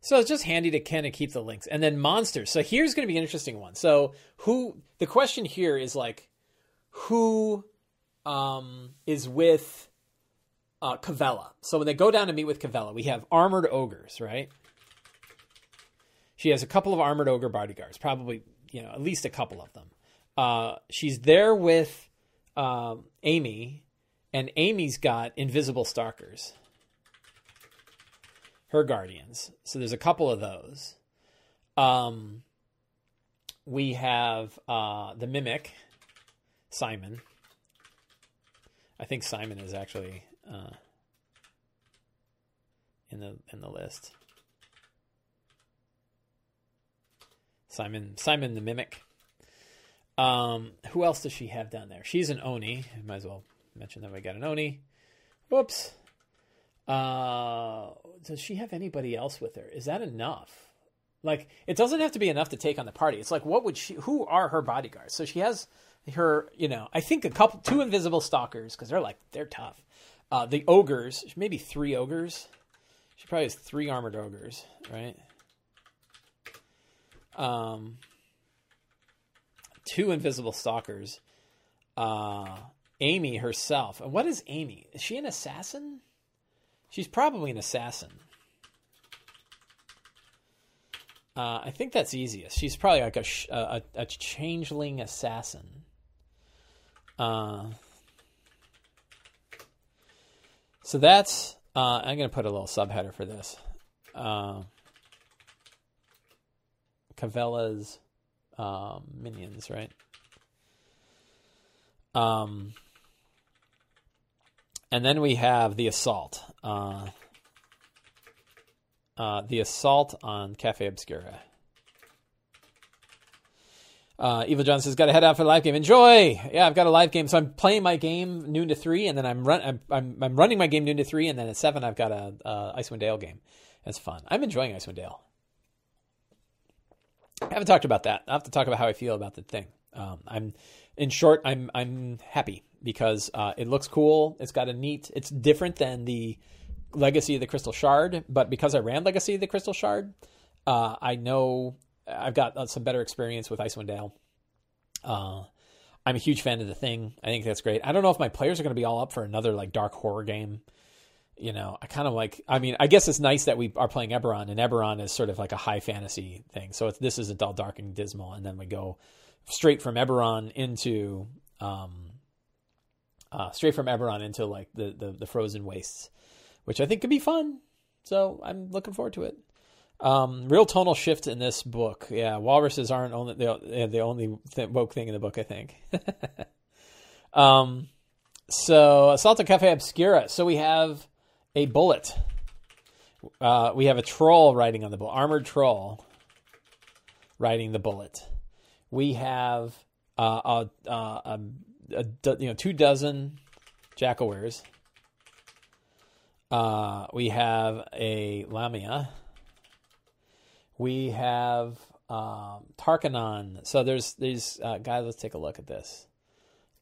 So it's just handy to kind of keep the links. And then monsters. So here's going to be an interesting one. So who the question here is like who um, is with uh, Cavella. So when they go down to meet with Cavella, we have armored ogres, right? She has a couple of armored ogre bodyguards, probably you know at least a couple of them. Uh, she's there with um, Amy, and Amy's got invisible stalkers, her guardians. So there's a couple of those. Um, we have uh, the mimic, Simon. I think Simon is actually uh, in the in the list. Simon Simon the Mimic. Um, who else does she have down there? She's an Oni. Might as well mention that we got an Oni. Whoops. Uh, does she have anybody else with her? Is that enough? Like, it doesn't have to be enough to take on the party. It's like, what would she? Who are her bodyguards? So she has her, you know, I think a couple, two invisible stalkers because they're like they're tough. Uh, the ogres, maybe three ogres. She probably has three armored ogres, right? Um, two invisible stalkers. Uh, Amy herself. And What is Amy? Is she an assassin? She's probably an assassin. Uh, I think that's easiest. She's probably like a, a, a changeling assassin. Uh, so that's. Uh, I'm going to put a little subheader for this. Uh, Cavella's um, minions, right? Um, and then we have the assault. Uh, uh, the assault on Cafe Obscura. Uh, Evil John says, "Got to head out for the live game. Enjoy." Yeah, I've got a live game, so I'm playing my game noon to three, and then I'm run. I'm, I'm, I'm running my game noon to three, and then at seven I've got a, a Icewind Dale game. It's fun. I'm enjoying Icewind Dale. I haven't talked about that. I have to talk about how I feel about the thing. Um, I'm, in short, I'm I'm happy because uh, it looks cool. It's got a neat. It's different than the Legacy of the Crystal Shard, but because I ran Legacy of the Crystal Shard, uh, I know I've got uh, some better experience with Icewind Dale. Uh, I'm a huge fan of the thing. I think that's great. I don't know if my players are going to be all up for another like dark horror game. You know, I kind of like. I mean, I guess it's nice that we are playing Eberron, and Eberron is sort of like a high fantasy thing. So this is a dull, dark, and dismal, and then we go straight from Eberron into um, uh, straight from Eberron into like the, the the frozen wastes, which I think could be fun. So I'm looking forward to it. Um, real tonal shift in this book. Yeah, walruses aren't only the, the only th- woke thing in the book. I think. um, so Assault Cafe Obscura. So we have a bulette. Uh, we have a troll riding on the bulette, armored troll riding the bulette. We have uh, a, a, a, a, you know two dozen jackalweres. Uh, we have a lamia we have um, Tarkanan. So there's these uh, guys. Let's take a look at this.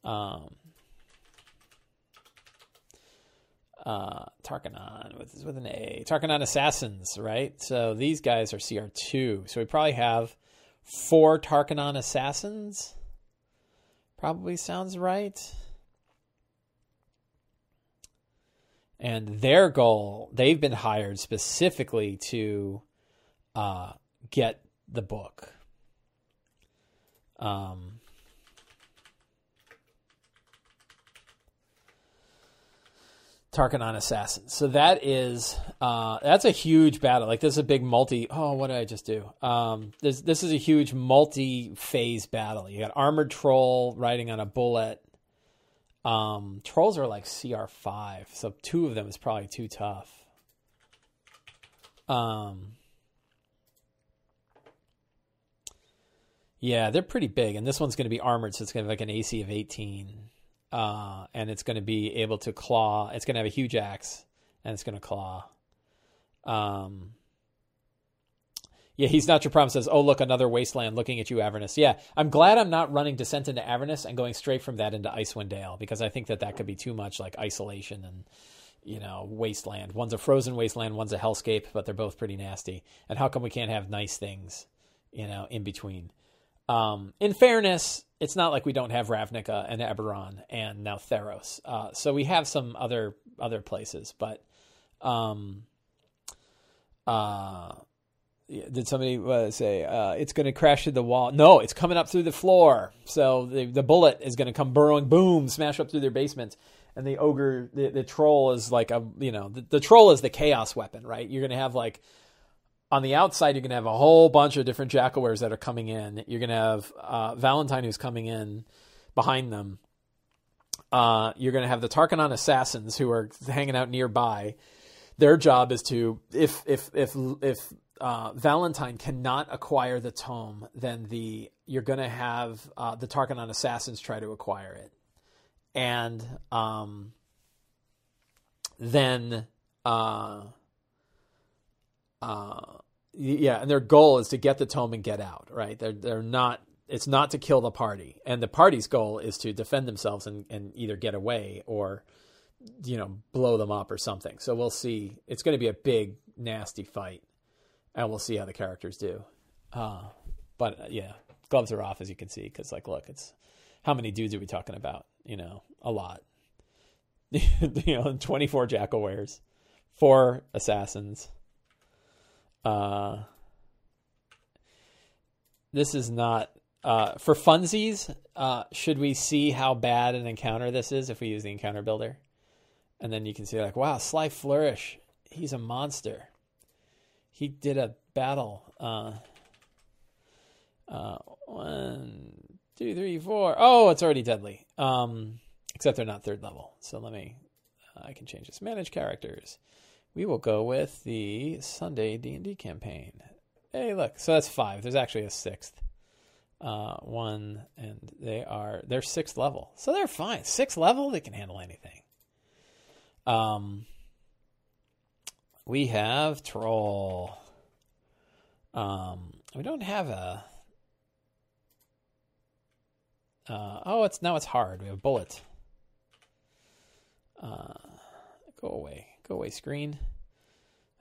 Um, uh, Tarkanan with with an A. Tarkanan Assassins, right? So these guys are CR two. So we probably have four Tarkanan Assassins. Probably sounds right. And their goal, they've been hired specifically to uh, get the book. Um, Tarkanan Assassins. So that is uh, that's a huge battle. Like this is a big multi. Oh, what did I just do? Um, this this is a huge multi-phase battle. You got armored troll riding on a bulette. Um, trolls are like CR five, so two of them is probably too tough. Um, Yeah, they're pretty big, and this one's going to be armored, so it's going to have like an AC of 18, uh, and it's going to be able to claw. It's going to have a huge axe, and it's going to claw. Um, Yeah, he's not your problem. Says, oh look, another wasteland looking at you, Avernus. Yeah, I'm glad I'm not running Descent into Avernus and going straight from that into Icewind Dale because I think that that could be too much like isolation and you know wasteland. One's a frozen wasteland, one's a hellscape, but they're both pretty nasty. And how come we can't have nice things, you know, in between? Um, in fairness, it's not like we don't have Ravnica and Eberron and now Theros. Uh, so we have some other other places, but um, uh, did somebody uh, say uh, it's going to crash through the wall? No, it's coming up through the floor. So the the bulette is going to come burrowing, boom, smash up through their basement. And the ogre, the, the troll is like a you know the, the troll is the chaos weapon, right? You're going to have like on the outside, you're going to have a whole bunch of different jackalweres that are coming in. You're going to have uh, Valentine who's coming in behind them. Uh, you're going to have the Tarkanan assassins who are hanging out nearby. Their job is to if if if if uh, Valentine cannot acquire the tome, then the you're going to have uh, the Tarkanan assassins try to acquire it, and um, then uh, uh, yeah, and their goal is to get the tome and get out. Right? They're they're not. It's not to kill the party, and the party's goal is to defend themselves and, and either get away or, you know, blow them up or something. So we'll see. It's going to be a big, nasty fight, and we'll see how the characters do. Uh, but uh, yeah, gloves are off as you can see because, like, look, it's how many dudes are we talking about? You know, a lot. you know, twenty four jackal weres, four assassins uh, this is not uh, for funsies. Uh, should we see how bad an encounter this is if we use the encounter builder? And then you can see like, wow, Sly Flourish, he's a monster. He did a battle. Uh, uh, one, two, three, four. Oh, it's already deadly. Um, except they're not third level. So let me. I can change this. Manage characters we will go with the Sunday D&D campaign. Hey, look. So that's five. There's actually a sixth uh, one, and they are they're sixth level, so they're fine. Sixth level, they can handle anything. Um, we have troll. Um, we don't have a. Uh, oh, it's now it's hard. We have bulette. Uh, go away. Go away, screen.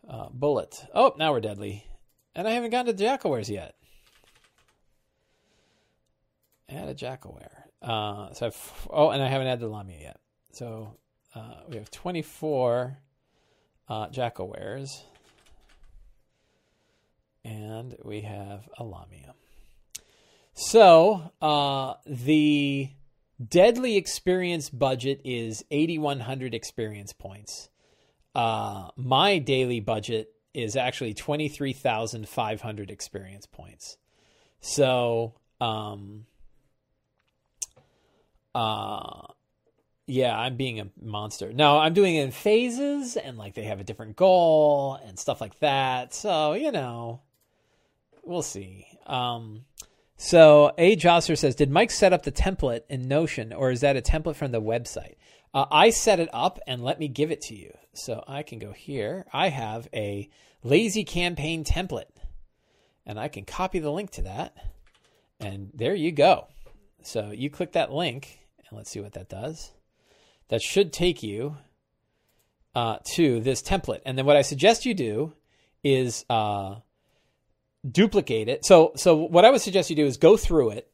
Uh, bulette. Oh, now we're deadly. And I haven't gotten to Jackalweres yet. Add a Jackalwere. Uh, so I've, oh, and I haven't added the Lamia yet. So uh, we have 24 uh, Jackalweres. And we have a Lamia. So uh, the deadly experience budget is 8,100 experience points. Uh, my daily budget is actually 23,500 experience points. So, um, uh, yeah, I'm being a monster. No, I'm doing it in phases and like they have a different goal and stuff like that. So, you know, we'll see. Um, so A Josser says, did Mike set up the template in Notion or is that a template from the website? Uh, I set it up and let me give it to you. So I can go here. I have a lazy campaign template and I can copy the link to that. And there you go. So you click that link and let's see what that does. That should take you uh, to this template. And then what I suggest you do is uh, duplicate it. So, so what I would suggest you do is go through it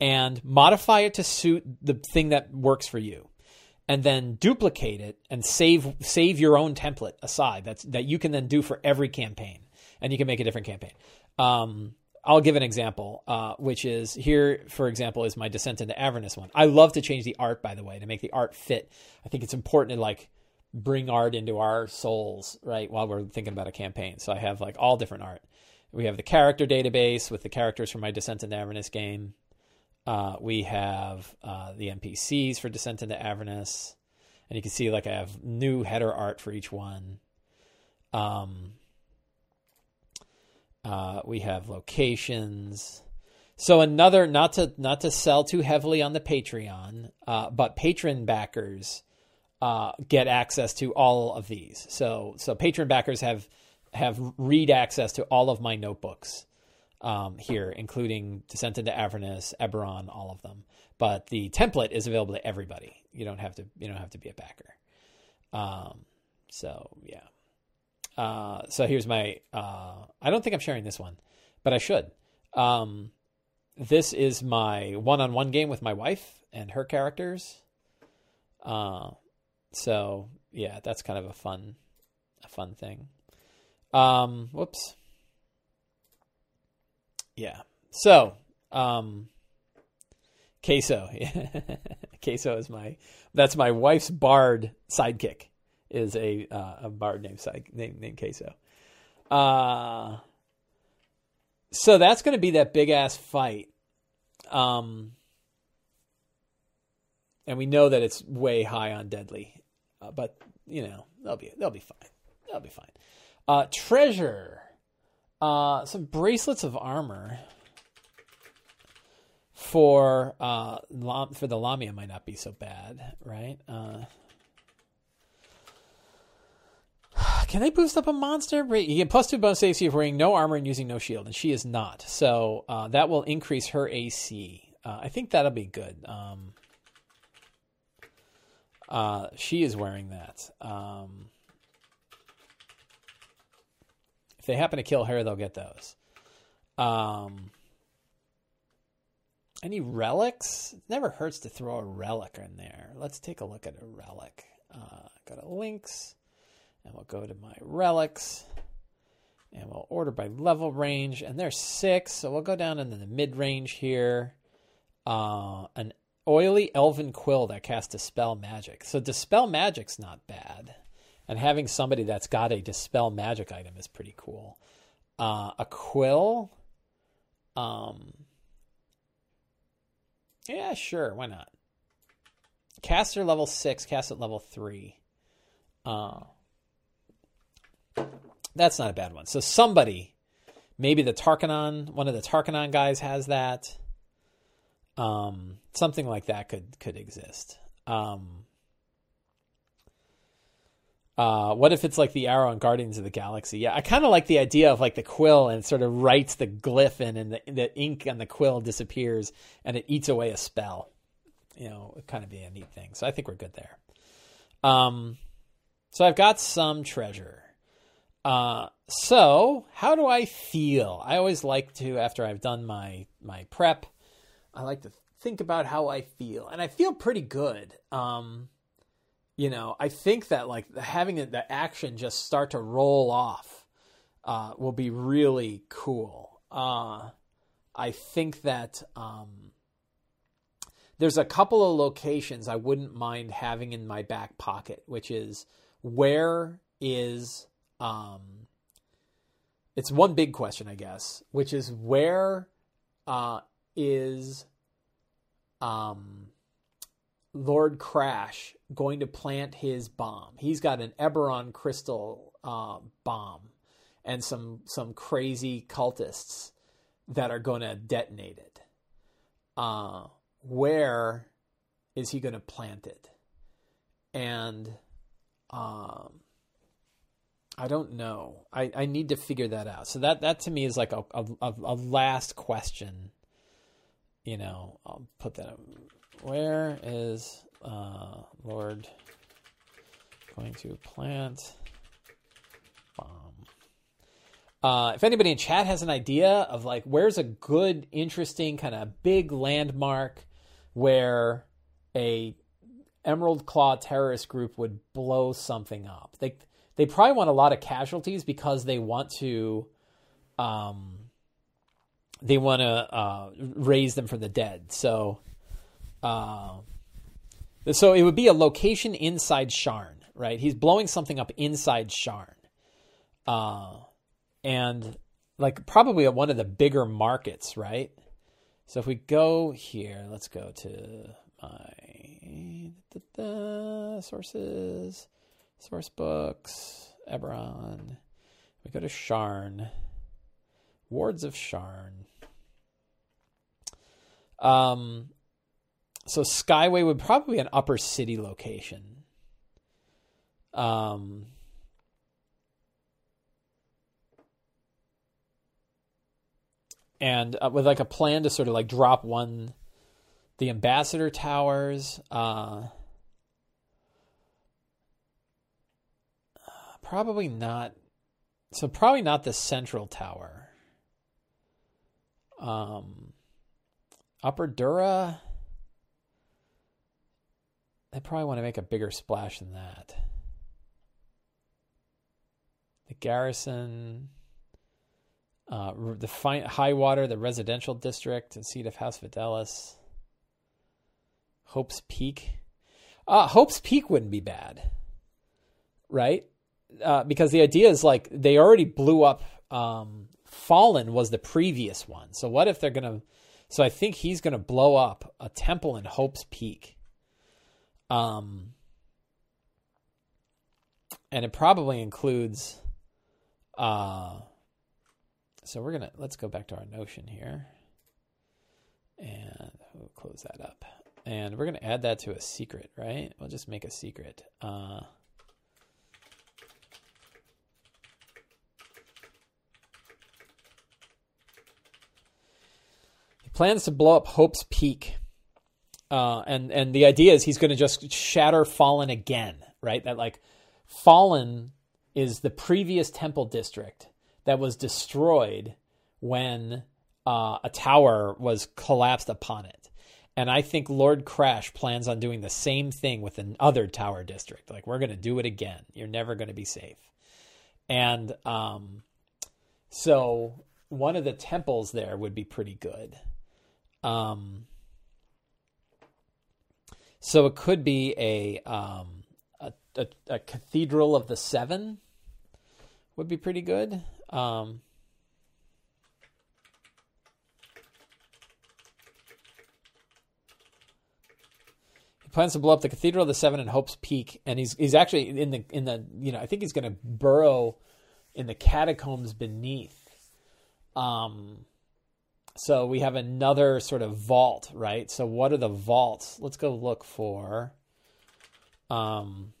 and modify it to suit the thing that works for you and then duplicate it and save save your own template aside that's that you can then do for every campaign. And you can make a different campaign. Um, i'll give an example uh, which is here for example is my descent into avernus one. I love to change the art by the way to make the art fit. I think it's important to like bring art into our souls right while we're thinking about a campaign. So i have like all different art. We have the character database with the characters from my descent into avernus game uh, we have uh, the NPCs for Descent into Avernus, and you can see like I have new header art for each one. Um, uh, we have locations. So another not to not to sell too heavily on the Patreon, uh, but patron backers uh, get access to all of these. So so patron backers have have read access to all of my notebooks um, here, including Descent into Avernus, Eberron, all of them. But the template is available to everybody. You don't have to. You don't have to be a backer. Um, so yeah. Uh, so here's my. Uh, I don't think I'm sharing this one, but I should. Um, this is my one-on-one game with my wife and her characters. Uh, so yeah, that's kind of a fun, a fun thing. Um, whoops. Yeah. So, um, queso. queso is my that's my wife's bard sidekick. Is a uh, a bard named side named, named queso. Uh, so that's going to be that big ass fight. Um, and we know that it's way high on deadly, uh, but you know they'll be they'll be fine. They'll be fine. Uh, treasure, uh, some bracelets of armor for uh for the Lamia might not be so bad, right? Uh, can they boost up a monster? You get plus two bonus AC if wearing no armor and using no shield, and she is not. So uh, that will increase her AC. Uh, I think that'll be good. Um, uh, she is wearing that. Um, if they happen to kill her, they'll get those. Um, any relics? It never hurts to throw a relic in there. Let's take a look at a relic. Uh, go to links, and we'll go to my relics, and we'll order by level range. And there's six, so we'll go down into the mid range here. Uh, an oily elven quill that casts dispel magic. So dispel magic's not bad, and having somebody that's got a dispel magic item is pretty cool. Uh, a quill, um, yeah, sure, why not? Caster level six, cast at level three. Uh, that's not a bad one. So somebody, maybe the Tarkanan, one of the Tarkanan guys has that. Um, something like that could could exist. Um, uh, what if it's like the arrow in Guardians of the Galaxy? Yeah, I kind of like the idea of like the quill and sort of writes the glyph in, and the, the ink on the quill disappears and it eats away a spell. You know, it kind of be a neat thing. So I think we're good there. Um, so I've got some treasure. Uh, so how do I feel? I always like to after I've done my my prep I like to think about how I feel, and I feel pretty good. Um, you know, I think that like having the action just start to roll off uh, will be really cool. Uh, I think that um, there's a couple of locations I wouldn't mind having in my back pocket, which is where is um, it's one big question, I guess, which is where uh, is um, Lord Crash going to plant his bomb. He's got an Eberron crystal uh, bomb and some some crazy cultists that are going to detonate it. Uh, where is he going to plant it? And um, I don't know. I, I need to figure that out. So that that to me is like a a, a last question you know, I'll put that up. Where is uh, Lord going to plant bomb? Uh, if anybody in chat has an idea of like where's a good, interesting kind of big landmark where a Emerald Claw terrorist group would blow something up, they they probably want a lot of casualties because they want to um, they want to uh, raise them from the dead. So, uh, so it would be a location inside Sharn, right? He's blowing something up inside Sharn, uh, and like probably at one of the bigger markets, right? So if we go here, let's go to my da, da, sources, source books, Eberron. We go to Sharn. Wards of Sharn. Um, so Skyway would probably be an upper city location. Um, and uh, with like a plan to sort of like drop one, the ambassador towers. Uh, probably not. So probably not the central tower. Um, upper Dura. They probably want to make a bigger splash than that. The garrison, uh, the high water, the residential district, and seat of House Fidelis. Hope's Peak. Uh, Hope's Peak wouldn't be bad, right? Uh, because the idea is like they already blew up. Um, Fallen was the previous one, so what if they're gonna? So I think he's gonna blow up a temple in Hope's Peak. Um, and it probably includes. Uh, so we're gonna let's go back to our notion here, and we'll close that up, and we're gonna add that to a secret, right? We'll just make a secret. Uh, plans to blow up Hope's Peak. Uh, and and the idea is he's going to just shatter Fallen again, right? That like Fallen is the previous temple district that was destroyed when uh, a tower was collapsed upon it. And I think Lord Crash plans on doing the same thing with another tower district. Like we're going to do it again. You're never going to be safe. And um, so one of the temples there would be pretty good. Um, so it could be a, um, a, a, a cathedral of the seven would be pretty good. Um, he plans to blow up the Cathedral of the Seven in Hope's Peak, and he's he's actually in the in the you know I think he's going to burrow in the catacombs beneath. Um, so we have another sort of vault, right? So what are the vaults? Let's go look for um,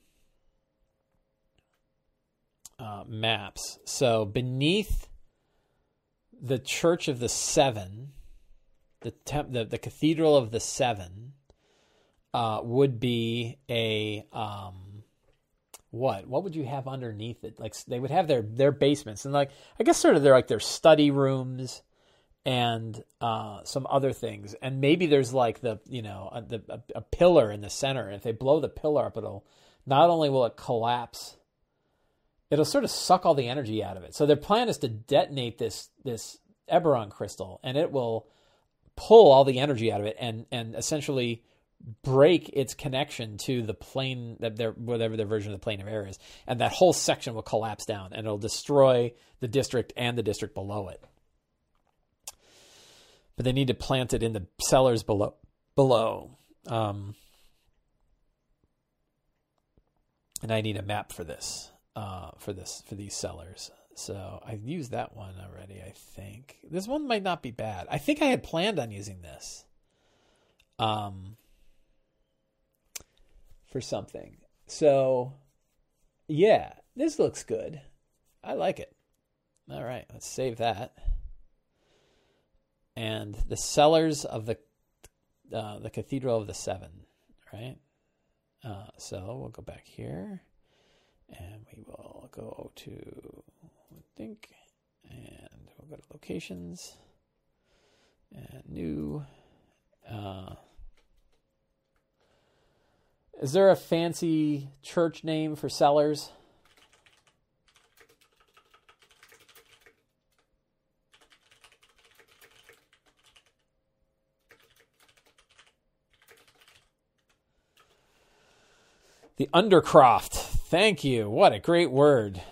uh, maps. So beneath the Church of the Seven, the temp, the, the Cathedral of the Seven, uh, would be a um, what? What would you have underneath it? Like they would have their their basements and like I guess sort of they're like their study rooms and uh, some other things. And maybe there's like the you know a, the, a, a pillar in the center. And if they blow the pillar up, it'll not only will it collapse, it'll sort of suck all the energy out of it. So their plan is to detonate this this Eberron crystal, and it will pull all the energy out of it, and and essentially break its connection to the plane that their whatever their version of the plane of air is, and that whole section will collapse down, and it'll destroy the district and the district below it but they need to plant it in the cellars below. Below, um, and I need a map for this. Uh, for this for these cellars. So I've used that one already. I think this one might not be bad. I think I had planned on using this. Um, for something. So, yeah, this looks good. I like it. All right, let's save that and the cellars of the uh, the Cathedral of the Seven, right? Uh, so we'll go back here, and we will go to I think, and we'll go to locations and new. Uh, is there a fancy church name for cellars? The Undercroft. Thank you. What a great word.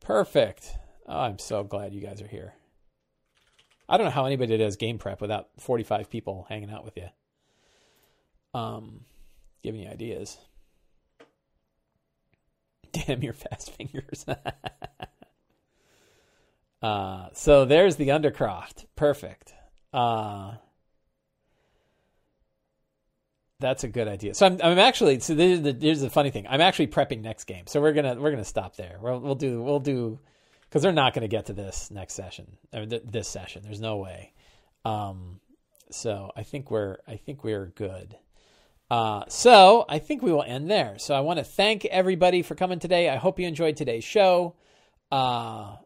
Perfect. Oh, I'm so glad you guys are here. I don't know how anybody does game prep without 45 people hanging out with you. Um, giving you ideas. Damn your fast fingers. uh, so there's the Undercroft. Perfect. Uh, that's a good idea. So I'm, I'm actually so the, here's the funny thing. I'm actually prepping next game. So we're gonna we're gonna stop there. We'll we'll do we'll do because they're not to get to this next session or th- this session. There's no way. Um, so I think we're I think we're good. Uh, so I think we will end there. So I want to thank everybody for coming today. I hope you enjoyed today's show. Uh,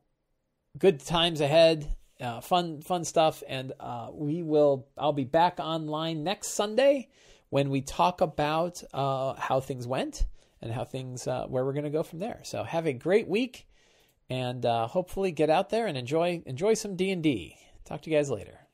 good times ahead. Uh, fun fun stuff, and uh, we will. I'll be back online next Sunday when we talk about uh, how things went and how things uh, where we're going to go from there. So have a great week, and uh, hopefully get out there and enjoy enjoy some D and D. Talk to you guys later.